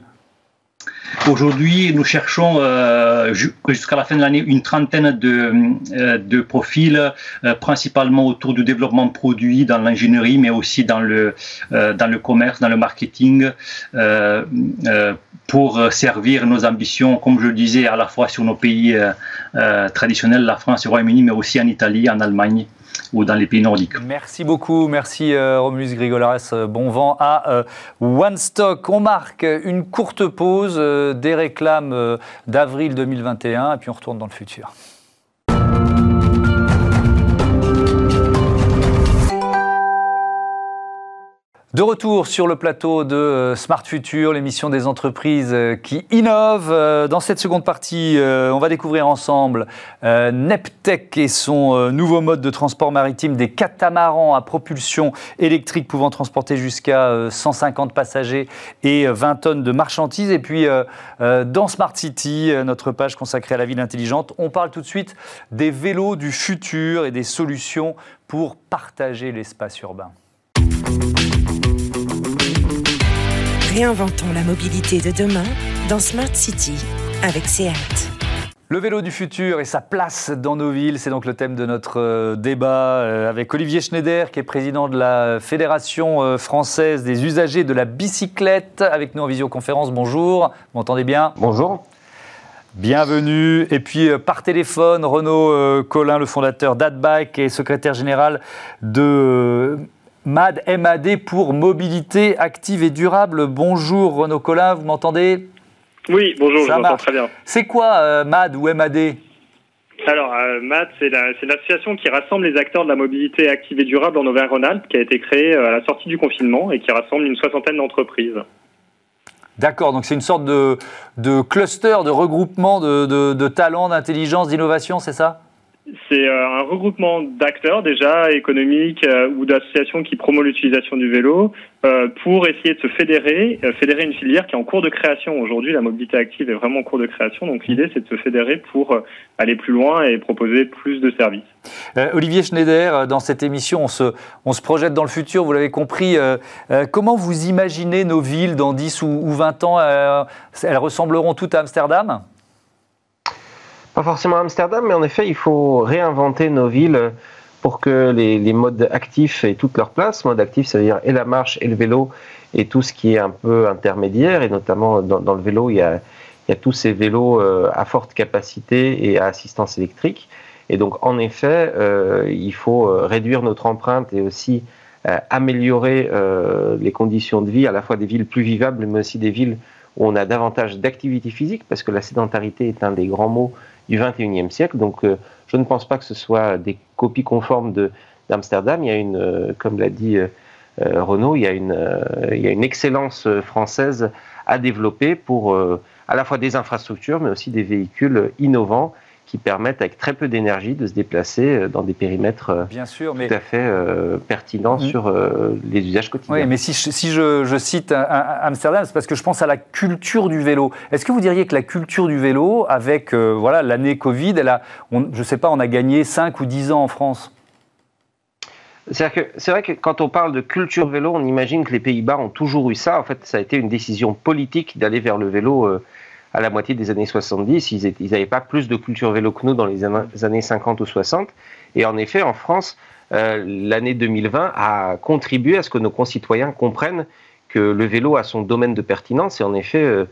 Aujourd'hui, nous cherchons euh, jusqu'à la fin de l'année une trentaine de, euh, de profils, euh, principalement autour du développement de produits dans l'ingénierie, mais aussi dans le, dans le commerce, dans le marketing, pour servir nos ambitions, comme je le disais, à la fois sur nos pays traditionnels, la France et le Royaume-Uni, mais aussi en Italie, en Allemagne ou dans les pays nordiques. Merci beaucoup, merci euh, Romulus Grigolas. Euh, bon vent à euh, One Stock. On marque une courte pause des réclames d'avril 2021 et puis on retourne dans le futur. De retour sur le plateau de euh, Smart Future, l'émission des entreprises euh, qui innovent. Euh, dans cette seconde partie, on va découvrir ensemble Neptech et son nouveau mode de transport maritime des catamarans à propulsion électrique pouvant transporter jusqu'à 150 passagers et 20 tonnes de marchandises. Et puis, dans Smart City, notre page consacrée à la ville intelligente, on parle tout de suite des vélos du futur et des solutions pour partager l'espace urbain. Réinventons la mobilité de demain dans Smart City avec SEAT. Le vélo du futur et sa place dans nos villes, c'est donc le thème de notre euh, débat euh, avec Olivier Schneider, qui est président de la Fédération euh, française des usagers de la bicyclette, avec nous en visioconférence. Bonjour, vous m'entendez bien? Bonjour. Bienvenue. Et puis par téléphone, Renaud Collin, le fondateur d'AdBike et secrétaire général de MAD, MAD pour mobilité active et durable. Bonjour Renaud Collin, vous m'entendez? Oui, bonjour, je m'entends très bien. C'est quoi euh, MAD ou MAD alors, Matt, c'est l'association qui rassemble les acteurs de la mobilité active et durable en Auvergne-Rhône-Alpes, qui a été créée à la sortie du confinement et qui rassemble une soixantaine d'entreprises. D'accord, donc c'est une sorte de, cluster, de regroupement de talents, d'intelligence, d'innovation, c'est ça? C'est euh, un regroupement d'acteurs déjà économiques euh, ou d'associations qui promouvent l'utilisation du vélo euh, pour essayer de se fédérer, fédérer une filière qui est en cours de création. Aujourd'hui, la mobilité active est vraiment en cours de création, donc l'idée c'est de se fédérer pour aller plus loin et proposer plus de services. Olivier Schneider, dans cette émission, on se, on se projette dans le futur, vous l'avez compris. comment vous imaginez nos villes dans 10 ou, ou 20 ans Elles ressembleront toutes à Amsterdam? Pas forcément Amsterdam, mais en effet, il faut réinventer nos villes pour que les, modes actifs aient toute leur place. Mode actif, ça veut dire et la marche et le vélo et tout ce qui est un peu intermédiaire. Et notamment dans, le vélo, il y, a, tous ces vélos euh, à forte capacité et à assistance électrique. Et donc, en effet, euh, il faut euh, réduire notre empreinte et aussi améliorer les conditions de vie, à la fois des villes plus vivables, mais aussi des villes où on a davantage d'activité physique, parce que la sédentarité est un des grands mots du 21e siècle. Donc euh, je ne pense pas que ce soit des copies conformes d'Amsterdam. Il y a une, euh, comme l'a dit euh, Renaud, il y, a une, il y a une excellence française à développer pour à la fois des infrastructures, mais aussi des véhicules innovants qui permettent avec très peu d'énergie de se déplacer euh, dans des périmètres euh, Bien sûr, mais... tout à fait euh, pertinents mm. sur les usages quotidiens. Oui, mais si, je, cite Amsterdam, c'est parce que je pense à la culture du vélo. Est-ce que vous diriez que la culture du vélo, avec voilà l'année Covid, elle a, je ne sais pas, on a gagné 5 ou 10 ans en France? C'est vrai que quand on parle de culture vélo, on imagine que les Pays-Bas ont toujours eu ça. En fait, ça a été une décision politique d'aller vers le vélo à la moitié des années 70. Ils n'avaient pas plus de culture vélo que nous dans les années 50 ou 60. Et en effet, en France, euh, l'année 2020 a contribué à ce que nos concitoyens comprennent que le vélo a son domaine de pertinence. Et en effet, euh,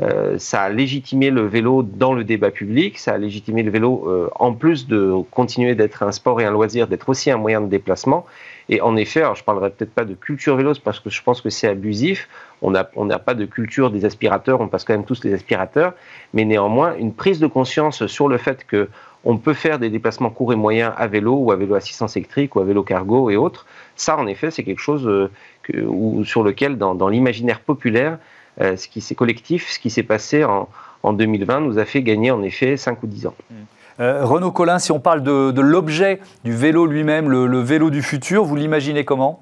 euh, ça a légitimé le vélo dans le débat public, ça a légitimé le vélo, en plus de continuer d'être un sport et un loisir, d'être aussi un moyen de déplacement. Et en effet, alors je parlerai peut-être pas de culture vélo parce que je pense que c'est abusif. On n'a pas de culture des aspirateurs, on passe quand même tous les aspirateurs, mais néanmoins une prise de conscience sur le fait que on peut faire des déplacements courts et moyens à vélo ou à vélo assistance électrique ou à vélo cargo et autres. Ça, en effet, c'est quelque chose euh, sur lequel, dans, l'imaginaire populaire, euh, ce qui s'est collectif, ce qui s'est passé en, en 2020 nous a fait gagner en effet 5 ou 10 ans. Mmh. Euh, Renaud Collin, si on parle de, l'objet du vélo lui-même, le, vélo du futur, vous l'imaginez comment?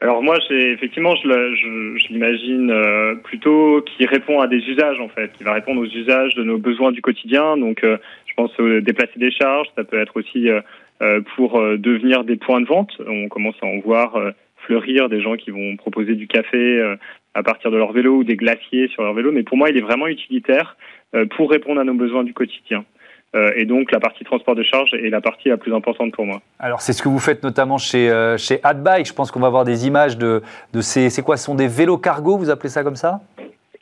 Alors moi, effectivement, je, l'imagine euh, plutôt qui répond à des usages en fait, qui va répondre aux usages de nos besoins du quotidien. Donc, euh, je pense déplacer des charges, ça peut être aussi pour devenir des points de vente. On commence à en voir fleurir des gens qui vont proposer du café à partir de leur vélo ou des glaciers sur leur vélo. Mais pour moi, il est vraiment utilitaire pour répondre à nos besoins du quotidien. Euh, et donc la partie transport de charge est la partie la plus importante pour moi. Alors c'est ce que vous faites notamment chez, euh, chez AdBike. Je pense qu'on va avoir des images de, de ces... C'est quoi Ce sont des vélos cargo, vous appelez ça comme ça?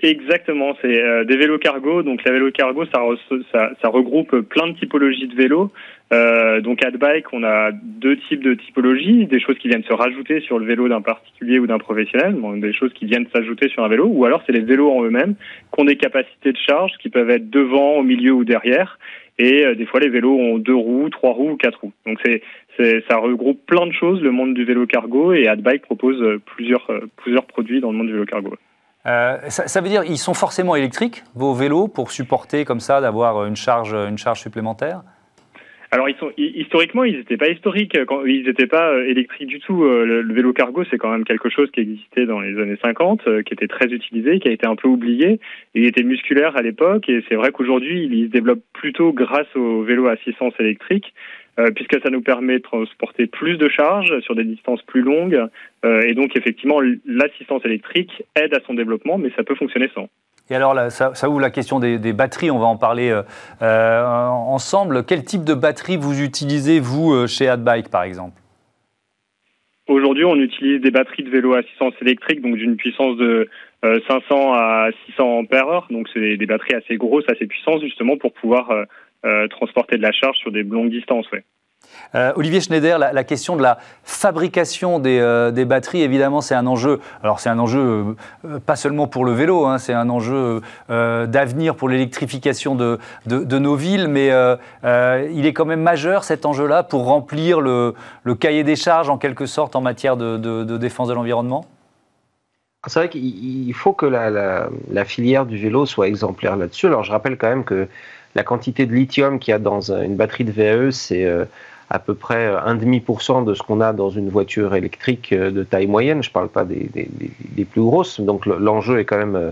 Exactement, c'est euh, des vélos cargo. Donc la vélo cargo, ça, ça, ça, regroupe plein de typologies de vélos. Euh, donc AdBike, on a deux types de typologies, des choses qui viennent se rajouter sur le vélo d'un particulier ou d'un professionnel, des choses qui viennent s'ajouter sur un vélo, ou alors c'est les vélos en eux-mêmes qui ont des capacités de charge qui peuvent être devant, au milieu ou derrière. Et euh, des fois, les vélos ont deux roues, trois roues ou quatre roues. Donc ça regroupe plein de choses, le monde du vélo cargo, et AdBike propose euh, plusieurs, produits dans le monde du vélo cargo. ça, veut dire ils sont forcément électriques, vos vélos, pour supporter comme ça d'avoir une charge supplémentaire? Alors ils sont historiquement ils n'étaient pas historiques, quand, ils n'étaient pas euh, électriques du tout. Euh, le, vélo cargo c'est quand même quelque chose qui existait dans les années 50, euh, qui était très utilisé, qui a été un peu oublié. Il était musculaire à l'époque et c'est vrai qu'aujourd'hui il se développe plutôt grâce au vélo assistance électrique. Puisque ça nous permet de transporter plus de charges sur des distances plus longues. et donc, effectivement, l'assistance électrique aide à son développement, mais ça peut fonctionner sans. Et alors, ça, ça, ouvre la question des, batteries, on va en parler euh, euh, ensemble. Quel type de batterie vous utilisez, vous, euh, chez AdBike, par exemple? Aujourd'hui, on utilise des batteries de vélo assistance électrique, donc d'une puissance de 500 à 600 ampères Donc, c'est des batteries assez grosses, assez puissantes, justement, pour pouvoir transporter de la charge sur des longues distances. Ouais. Euh, Olivier Schneider, la, question de la fabrication des, euh, batteries, évidemment, c'est un enjeu. Alors, c'est un enjeu euh, pas seulement pour le vélo, hein, c'est un enjeu d'avenir pour l'électrification de, nos villes, mais il est quand même majeur cet enjeu-là pour remplir le, cahier des charges, en quelque sorte, en matière de, défense de l'environnement? C'est vrai qu'il faut que la, la, filière du vélo soit exemplaire là-dessus. Alors je rappelle quand même que la quantité de lithium qu'il y a dans une batterie de VAE, c'est à peu près 1,5% de ce qu'on a dans une voiture électrique euh, de taille moyenne. Je ne parle pas des, plus grosses. Donc l'enjeu est quand même euh,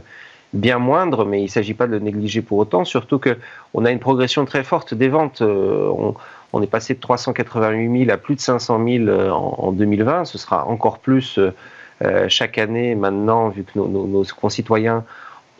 bien moindre, mais il ne s'agit pas de le négliger pour autant. Surtout qu'on a une progression très forte des ventes. Euh, on, est passé de 388 000 à plus de 500 000 en, 2020. Ce sera encore plus chaque année maintenant, vu que nos concitoyens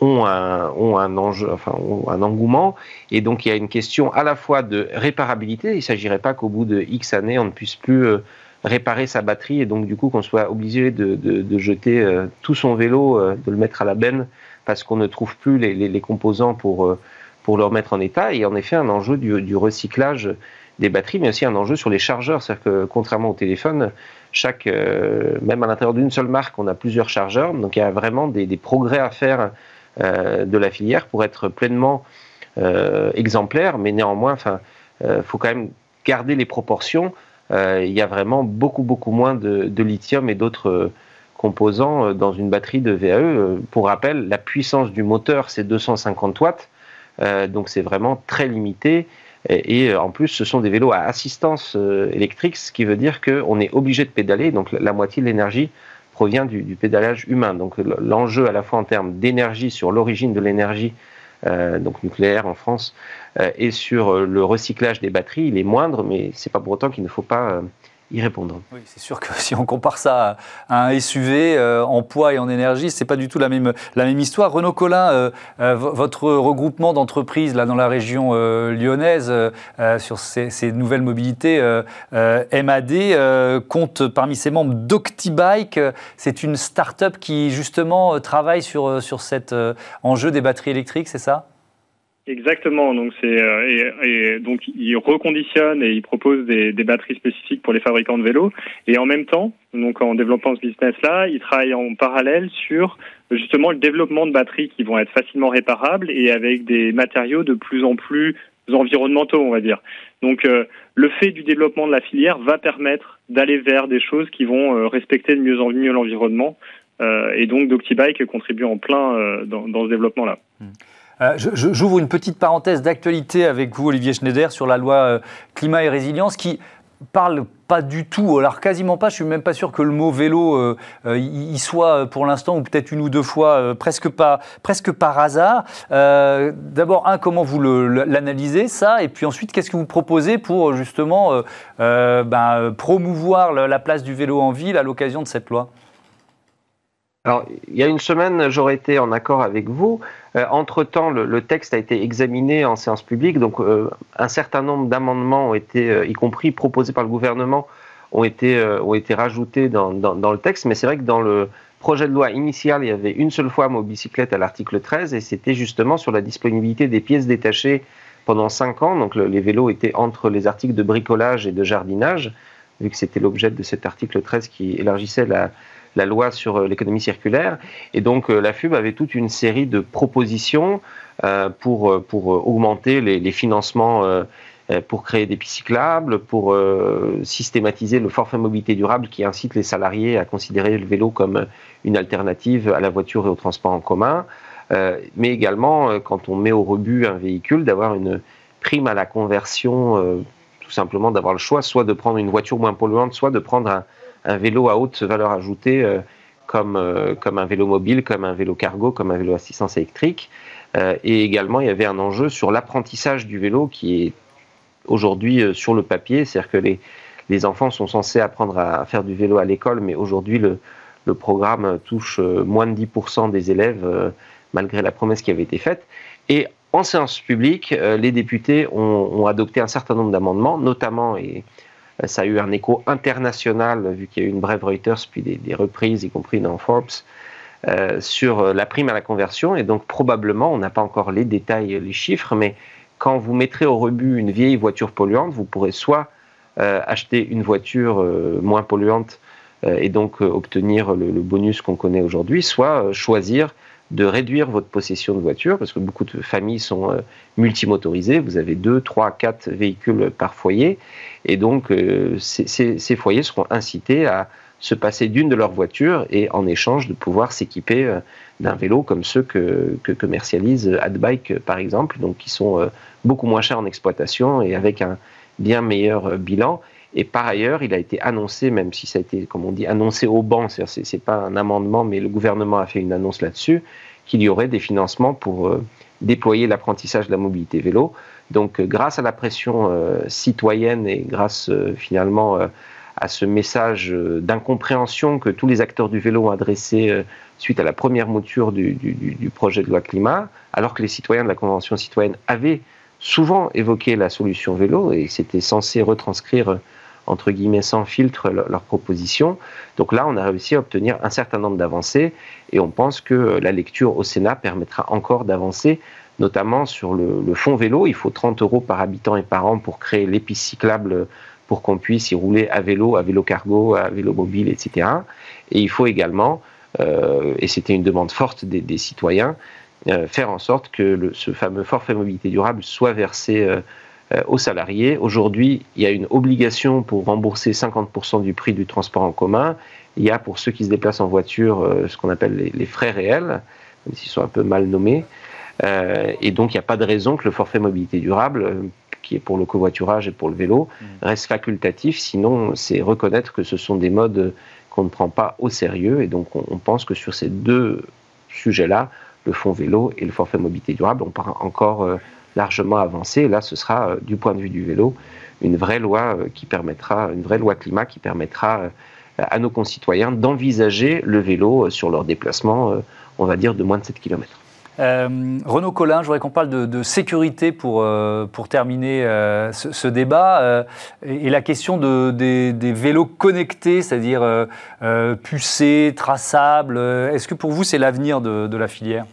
ont un, ont un enjeu, enfin, ont un engouement. Et donc, il y a une question à la fois de réparabilité. Il ne s'agirait pas qu'au bout de X années, on ne puisse plus euh, réparer sa batterie et donc, du coup, qu'on soit obligé de, de, de jeter euh, tout son vélo, euh, de le mettre à la benne parce qu'on ne trouve plus les, les, les composants pour, pour le remettre en état. Et en effet, un enjeu du, du recyclage des batteries, mais aussi un enjeu sur les chargeurs. C'est-à-dire que, contrairement au téléphone, chaque, même à l'intérieur d'une seule marque, on a plusieurs chargeurs. Donc, il y a vraiment des, des progrès à faire de la filière pour être pleinement euh, exemplaire, mais néanmoins, enfin, euh, faut quand même garder les proportions. il y a vraiment beaucoup beaucoup moins de, lithium et d'autres composants dans une batterie de VAE. Pour rappel, la puissance du moteur, c'est 250 watts, donc c'est vraiment très limité. Et, en plus, ce sont des vélos à assistance électrique, ce qui veut dire qu'on est obligé de pédaler, donc la moitié de l'énergie provient du, pédalage humain. Donc l'enjeu à la fois en termes d'énergie sur l'origine de l'énergie, euh, donc nucléaire en France, euh, et sur euh, le recyclage des batteries, il est moindre, mais c'est pas pour autant qu'il ne faut pas c'est sûr que si on compare ça à un SUV euh, en poids et en énergie, c'est pas du tout la même, histoire. Renaud Collin, euh, euh, votre regroupement d'entreprises là dans la région lyonnaise sur ces, nouvelles mobilités MAD compte parmi ses membres DoctiBike. C'est une start-up qui justement travaille sur cet enjeu des batteries électriques, c'est ça? Exactement. Donc c'est euh, et, et, donc il reconditionne et il propose des, des, batteries spécifiques pour les fabricants de vélos. Et en même temps, donc en développant ce business-là, il travaille en parallèle sur justement le développement de batteries qui vont être facilement réparables et avec des matériaux de plus en plus environnementaux, on va dire. Donc euh, le fait du développement de la filière va permettre d'aller vers des choses qui vont euh, respecter de mieux en mieux l'environnement. et donc DoctiBike contribue en plein dans, dans, ce développement-là. Mmh. Euh, j'ouvre une petite parenthèse d'actualité avec vous, Olivier Schneider, sur la loi euh, climat et résilience qui parle pas du tout, alors quasiment pas, je suis même pas sûr que le mot vélo euh, y soit pour l'instant, ou peut-être une ou deux fois, presque, pas, presque par hasard. D'abord, un, comment vous l'analysez ça, et puis ensuite, qu'est-ce que vous proposez pour justement ben, promouvoir la place du vélo en ville à l'occasion de cette loi? Alors, il y a une semaine, j'aurais été en accord avec vous. Euh, entre-temps, le, texte a été examiné en séance publique, donc euh, un certain nombre d'amendements ont été, euh, y compris proposés par le gouvernement, ont été, ont été rajoutés dans, dans, le texte. Mais c'est vrai que dans le projet de loi initial, il y avait une seule fois mot bicyclette à l'article 13, et c'était justement sur la disponibilité des pièces détachées pendant 5 ans. Donc les vélos étaient entre les articles de bricolage et de jardinage, vu que c'était l'objet de cet article 13 qui élargissait la la loi sur euh, l'économie circulaire. Et donc euh, la FUB avait toute une série de propositions euh, pour, pour augmenter les, financements pour créer des pistes pour systématiser le forfait mobilité durable qui incite les salariés à considérer le vélo comme une alternative à la voiture et au transport en commun, mais également quand on met au rebut un véhicule, d'avoir une prime à la conversion, tout simplement d'avoir le choix, soit de prendre une voiture moins polluante, soit de prendre un, un vélo à haute valeur ajoutée euh, comme, euh, comme un vélo mobile, comme un vélo cargo, comme un vélo assistance électrique. Euh, et également, il y avait un enjeu sur l'apprentissage du vélo qui est aujourd'hui sur le papier, c'est-à-dire que les, les enfants sont censés apprendre à faire du vélo à l'école, mais aujourd'hui le, le, programme touche moins de 10% des élèves, malgré la promesse qui avait été faite. Et en séance publique, les députés ont, adopté un certain nombre d'amendements, notamment, ça a eu un écho international, vu qu'il y a eu une brève Reuters, puis des, reprises, y compris dans Forbes, euh, sur euh, la prime à la conversion. Et donc, probablement, on n'a pas encore les détails, les chiffres, mais quand vous mettrez au rebut une vieille voiture polluante, vous pourrez soit acheter une voiture moins polluante et donc obtenir le bonus qu'on connaît aujourd'hui, soit choisir de réduire votre possession de voiture, parce que beaucoup de familles sont euh, multimotorisées, vous avez deux, trois, quatre véhicules par foyer, et donc euh, ces, foyers seront incités à se passer d'une de leurs voitures et en échange de pouvoir s'équiper euh, d'un vélo comme ceux que, que commercialise AdBike par exemple, donc qui sont beaucoup moins chers en exploitation et avec un bien meilleur bilan. Et par ailleurs, il a été annoncé, même si ça a été, comme on dit, annoncé au banc, c'est-à-dire c'est pas un amendement, mais le gouvernement a fait une annonce là-dessus, qu'il y aurait des financements pour euh, déployer l'apprentissage de la mobilité vélo. Donc, euh, grâce à la pression euh, citoyenne et grâce finalement à ce message d'incompréhension que tous les acteurs du vélo ont adressé suite à la première mouture du, du, projet de loi climat, alors que les citoyens de la Convention citoyenne avaient souvent évoqué la solution vélo et c'était censé retranscrire entre guillemets sans filtre leurs propositions. Donc là, on a réussi à obtenir un certain nombre d'avancées et on pense que la lecture au Sénat permettra encore d'avancer, notamment sur le, le fonds vélo. Il faut 30 euros par habitant et par an pour créer l'épice cyclable pour qu'on puisse y rouler à vélo, à vélo cargo, à vélo mobile, etc. Et il faut également, euh, et c'était une demande forte des, citoyens, euh, faire en sorte que ce fameux forfait mobilité durable soit versé euh, aux salariés. Aujourd'hui, il y a une obligation pour rembourser 50% du prix du transport en commun. Il y a pour ceux qui se déplacent en voiture euh, ce qu'on appelle les, frais réels, même s'ils sont un peu mal nommés. Euh, et donc, il n'y a pas de raison que le forfait mobilité durable, qui est pour le covoiturage et pour le vélo, mmh. reste facultatif. Sinon, c'est reconnaître que ce sont des modes qu'on ne prend pas au sérieux. Et donc, on, pense que sur ces deux sujets-là, le fonds vélo et le forfait mobilité durable, on part encore largement avancé. là, ce sera, euh, du point de vue du vélo, une vraie loi euh, qui permettra, une vraie loi climat qui permettra euh, à nos concitoyens d'envisager le vélo sur leur déplacement, on va dire, de moins de 7 km. Renaud Collin, je voudrais qu'on parle de, sécurité pour, pour terminer ce, débat et, la question de, des, vélos connectés, c'est-à-dire pucés, traçables. Est-ce que pour vous c'est l'avenir de la filière?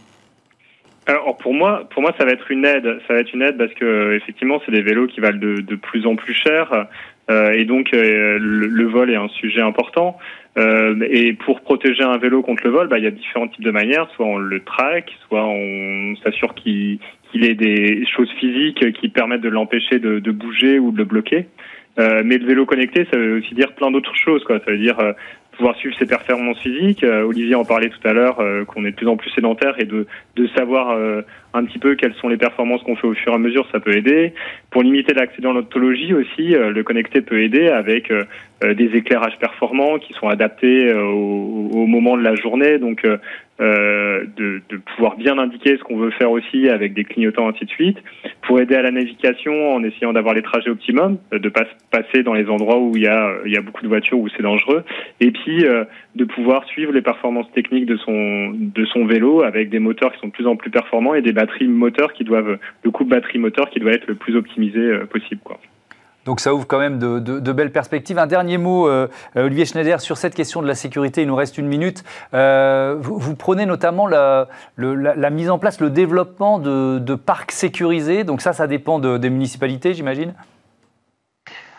Alors pour moi, pour moi, ça va être une aide. Ça va être une aide parce que effectivement, c'est des vélos qui valent de, de plus en plus cher, euh, et donc euh, le, vol est un sujet important. Euh, et pour protéger un vélo contre le vol, bah, il y a différents types de manières. Soit on le traque, soit on s'assure qu'il qu'il ait des choses physiques qui permettent de l'empêcher de, de, bouger ou de le bloquer. Euh, mais le vélo connecté, ça veut aussi dire plein d'autres choses. Quoi. Ça veut dire euh, pouvoir suivre ses performances physiques. Euh, Olivier en parlait tout à l'heure, euh, qu'on est de plus en plus sédentaire et de, de savoir euh, un petit peu quelles sont les performances qu'on fait au fur et à mesure, ça peut aider. Pour limiter l'accident l'odontologie aussi, le connecté peut aider avec des éclairages performants qui sont adaptés au, au, moment de la journée. Donc euh, de, de, pouvoir bien indiquer ce qu'on veut faire aussi avec des clignotants ainsi de suite, pour aider à la navigation en essayant d'avoir les trajets optimum, euh, de pas passer dans les endroits où il y a, il y a beaucoup de voitures où c'est dangereux, et puis euh, de pouvoir suivre les performances techniques de son de son vélo avec des moteurs qui sont de plus en plus performants et des batteries moteurs qui doivent le coût batterie moteur qui doit être le plus optimisé possible quoi. Donc ça ouvre quand même de, belles perspectives. Un dernier mot, euh, Olivier Schneider, sur cette question de la sécurité. Il nous reste une minute. Euh, vous, prenez notamment la, mise en place, le développement de, parcs sécurisés. Donc ça, ça dépend des municipalités, j'imagine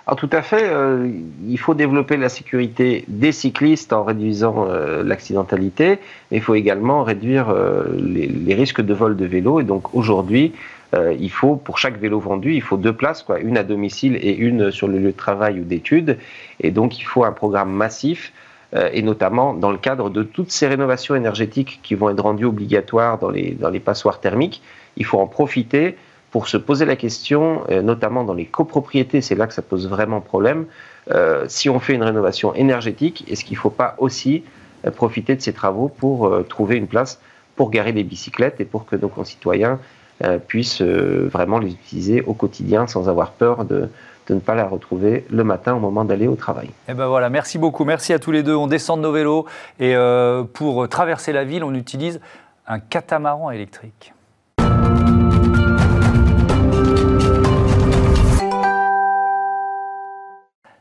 alors tout à fait, euh, il faut développer la sécurité des cyclistes en réduisant l'accidentalité, mais il faut également réduire les, les, risques de vol de vélo. Et donc aujourd'hui, euh, il faut, pour chaque vélo vendu, il faut deux places, quoi, une à domicile et une sur le lieu de travail ou d'études. Et donc, il faut un programme massif, euh, et notamment dans le cadre de toutes ces rénovations énergétiques qui vont être rendues obligatoires dans les, passoires thermiques. Il faut en profiter pour se poser la question, euh, notamment dans les copropriétés, c'est là que ça pose vraiment problème. si on fait une rénovation énergétique, est-ce qu'il ne faut pas aussi profiter de ces travaux pour trouver une place pour garer les bicyclettes et pour que nos concitoyens puissent euh, vraiment les utiliser au quotidien sans avoir peur de, de ne pas la retrouver le matin au moment d'aller au travail. Et eh ben voilà, merci beaucoup, merci à tous les deux. On descend de nos vélos et euh, pour traverser la ville, on utilise un catamaran électrique.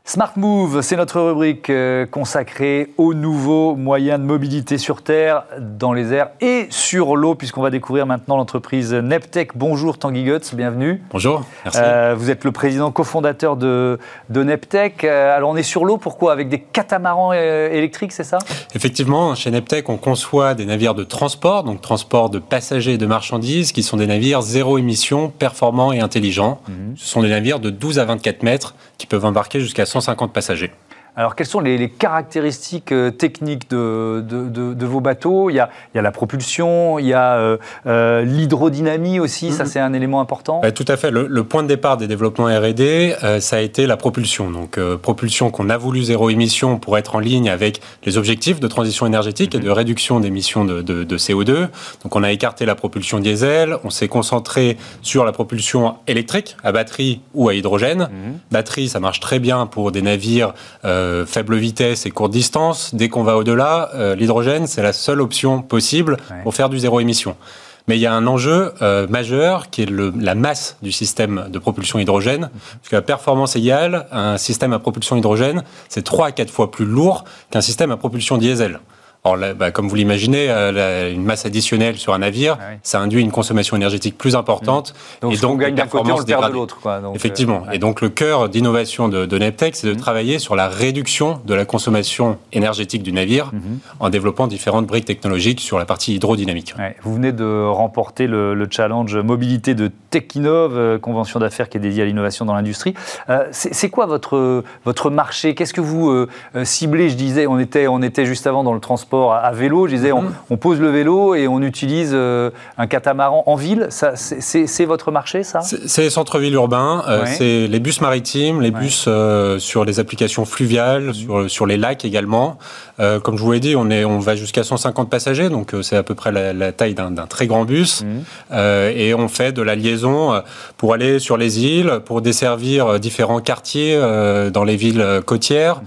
Smart Move, c'est notre rubrique euh, consacrée aux nouveaux moyens de mobilité sur Terre, dans les airs et sur l'eau, puisqu'on va découvrir maintenant l'entreprise Neptech. Bonjour Tanguy Guts, bienvenue. Bonjour, merci. Euh, vous êtes le président cofondateur de, de Neptech. Euh, alors on est sur l'eau, pourquoi? Avec des catamarans électriques, c'est ça? Effectivement, chez Neptech, on conçoit des navires de transport, donc transport de passagers et de marchandises, qui sont des navires zéro émission, performants et intelligents. Mhm. Ce sont des navires de 12 à 24 mètres qui peuvent embarquer jusqu'à 150 passagers. Alors, quelles sont les, caractéristiques euh, techniques de, de, vos bateaux? Il y, a, il y, a, la propulsion, il y a euh, euh, l'hydrodynamie aussi, ça mhm. c'est un élément important? Tout à fait. Le, point de départ des développements RD, ça a été la propulsion. Donc, propulsion qu'on a voulu zéro émission pour être en ligne avec les objectifs de transition énergétique et de mhm. réduction d'émissions de, CO2. Donc, on a écarté la propulsion diesel, on s'est concentré sur la propulsion électrique, à batterie ou à hydrogène. Mhm. Batterie, ça marche très bien pour des navires. Euh, faible vitesse et courte distance. Dès qu'on va au-delà, euh, l'hydrogène, c'est la seule option possible pour faire du zéro émission. Mais il y a un enjeu euh, majeur qui est le, la masse du système de propulsion hydrogène. Mhm. Parce que la performance égale, un système à propulsion hydrogène, c'est 3 à 4 fois plus lourd qu'un système à propulsion diesel. Or, bah, comme vous l'imaginez, euh, une masse additionnelle sur un navire, ah ça induit une consommation énergétique plus importante. Mmh. Donc, et donc, on gagne d'un côté, on le perd de l'autre. Effectivement. Euh, et donc, le cœur d'innovation de, de c'est de mmh. travailler sur la réduction de la consommation énergétique du navire mmh. en développant différentes briques technologiques sur la partie hydrodynamique. Vous venez de remporter le, challenge mobilité de Techinov, euh, convention d'affaires qui est dédiée à l'innovation dans l'industrie. c'est quoi votre, votre marché? Qu'est-ce que vous ciblez? Je disais, on était, on était juste avant dans le transport à, vélo. Je disais, mhm. on, pose le vélo et on utilise euh, un catamaran en ville. C'est votre marché, ça? C'est les centres-villes urbains, euh, c'est les bus maritimes, les bus euh, sur les applications fluviales, mhm. sur, sur les lacs également. Comme je vous l'ai dit, on, est, on va jusqu'à 150 passagers, donc c'est à peu près la, taille d'un très grand bus. Mhm. et on fait de la liaison pour aller sur les îles, pour desservir différents quartiers dans les villes côtières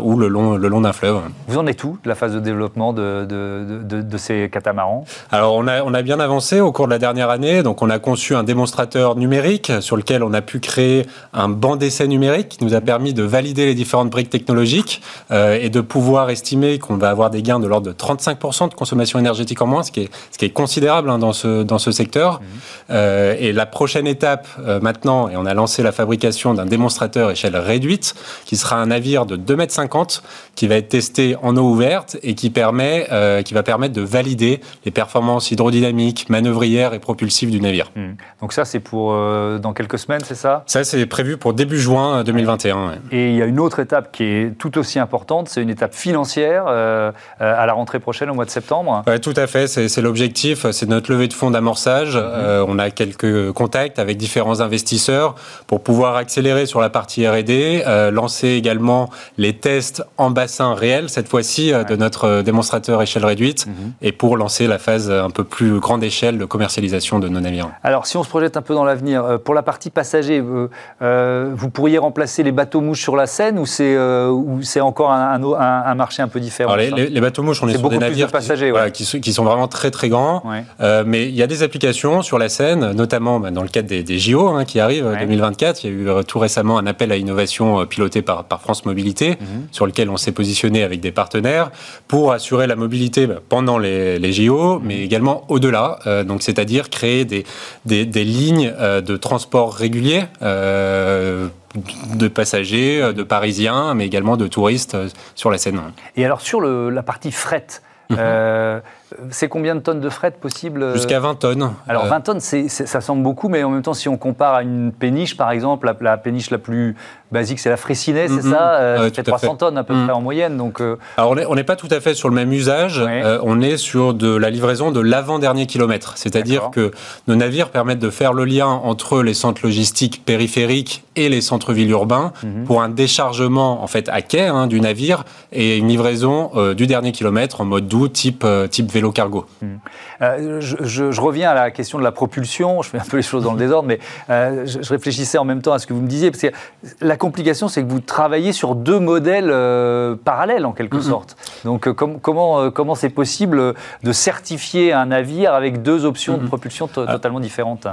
ou le long, le long d'un fleuve. Vous en êtes où de la phase de développement développement de, de, de, ces catamarans? Alors, on a, on a bien avancé au cours de la dernière année. Donc, on a conçu un démonstrateur numérique sur lequel on a pu créer un banc d'essai numérique qui nous a permis de valider les différentes briques technologiques euh, et de pouvoir estimer qu'on va avoir des gains de l'ordre de 35% de consommation énergétique en moins, ce qui est, ce qui est considérable hein, dans, ce, dans ce secteur. Mmh. Euh, et la prochaine étape euh, maintenant, et on a lancé la fabrication d'un démonstrateur échelle réduite, qui sera un navire de 2,50 m qui va être testé en eau ouverte et qui, permet, euh, qui va permettre de valider les performances hydrodynamiques, manœuvrières et propulsives du navire. Hmm. Donc ça, c'est pour dans quelques semaines, c'est ça? Ça, c'est prévu pour début juin 2021. Euh, et il y a une autre étape qui est tout aussi importante, c'est une étape financière à la rentrée prochaine au mois de septembre. Ouais, tout à fait, c'est l'objectif, c'est notre levée de fonds d'amorçage. Hmm. on a quelques contacts avec différents investisseurs pour pouvoir accélérer sur la partie R&D, lancer également les tests en bassin réel, cette fois-ci de notre euh, démonstrateur échelle réduite mhm. et pour lancer la phase un peu plus grande échelle de commercialisation de nos navires. Alors, si on se projette un peu dans l'avenir, euh, pour la partie passager, euh, vous pourriez remplacer les bateaux mouches sur la Seine ou c'est encore un, un, marché un peu différent les, les, bateaux mouches, on est, sur des navires passagers, qui, qui, sont vraiment très très grands, mais il y a des applications sur la Seine, notamment bah, dans le cadre des, JO hein, qui arrivent en 2024. Il y a eu tout récemment un appel à innovation piloté par, par France Mobilité, mhm. sur lequel on s'est positionné avec des partenaires pour assurer la mobilité bah, pendant les, les JO, mais également au-delà. Euh, donc, c'est-à-dire créer des, des, des lignes euh, de transport réguliers. Euh, de passagers, de Parisiens, mais également de touristes sur la Seine. Et alors sur le, la partie fret, mhm. c'est combien de tonnes de fret possible Jusqu'à 20 tonnes. Alors 20 tonnes, ça semble beaucoup, mais en même temps, si on compare à une péniche, par exemple, la, la péniche la plus basique, c'est la Fraissinet, c'est mm-hmm. ça euh, fait 300 tonnes à peu mm. près en moyenne. Donc, euh, Alors on n'est pas tout à fait sur le même usage, euh, on est sur de la livraison de l'avant-dernier kilomètre. C'est-à-dire que nos navires permettent de faire le lien entre les centres logistiques périphériques et les centres-villes urbains mm-hmm. pour un déchargement en fait à quai hein, du navire et une livraison du dernier kilomètre en mode doux type, type vélo cargo. Hmm. Euh, je, reviens à la question de la propulsion. Je fais un peu les choses dans le désordre, mais euh, je, réfléchissais en même temps à ce que vous me disiez. Parce que la complication, c'est que vous travaillez sur deux modèles euh, parallèles, en quelque sorte. Donc, comment comment c'est possible de certifier un navire avec deux options de propulsion ah. totalement différentes?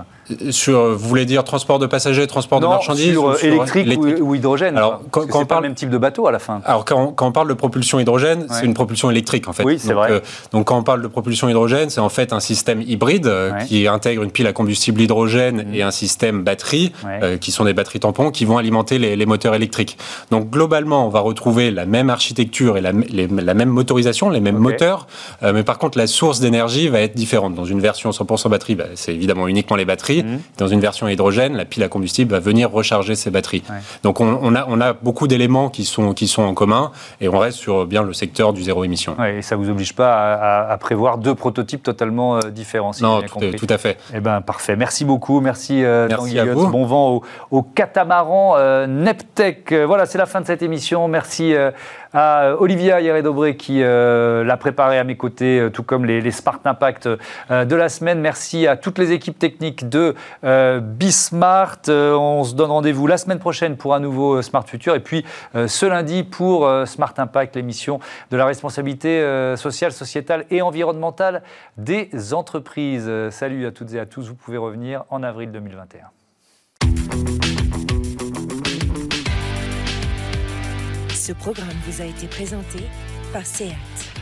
Sur, vous voulez dire transport de passagers, transport de marchandises sur, électrique, Ou, hydrogène Alors, quand, on parle le même type de bateau à la fin. Alors, quand, on parle de propulsion hydrogène, c'est une propulsion électrique en fait. Oui, c'est vrai. donc, quand on parle de propulsion hydrogène, c'est en fait un système hybride euh, qui intègre une pile à combustible hydrogène mmh. et un système batterie, euh, qui sont des batteries tampons, qui vont alimenter les, moteurs électriques. Donc globalement, on va retrouver la même architecture et la, la même motorisation, les mêmes moteurs, euh, mais par contre la source d'énergie va être différente. Dans une version 100% batterie, bah, c'est évidemment uniquement les batteries. Mmh. Dans une version hydrogène, la pile à combustible va venir recharger ces batteries. Donc on, a, on a beaucoup d'éléments qui sont, qui sont en commun et on reste sur bien le secteur du zéro émission. et ça vous oblige pas à, prévoir deux prototypes totalement différenciés. Non, tout, à fait. Eh ben, parfait. Merci beaucoup. Merci, euh, Merci à vous. Bon vent au, catamaran euh, Neptec. Euh, voilà, c'est la fin de cette émission. Merci euh, à Olivia Hieré-Dobré qui l'a préparé à mes côtés, tout comme les, Smart Impact de la semaine. Merci à toutes les équipes techniques de Bismart. on se donne rendez-vous la semaine prochaine pour un nouveau Smart Future et puis ce lundi pour Smart Impact, l'émission de la responsabilité sociale, sociétale et environnementale des entreprises. Salut à toutes et à tous. Vous pouvez revenir en avril 2021. Ce programme vous a été présenté par SEAT.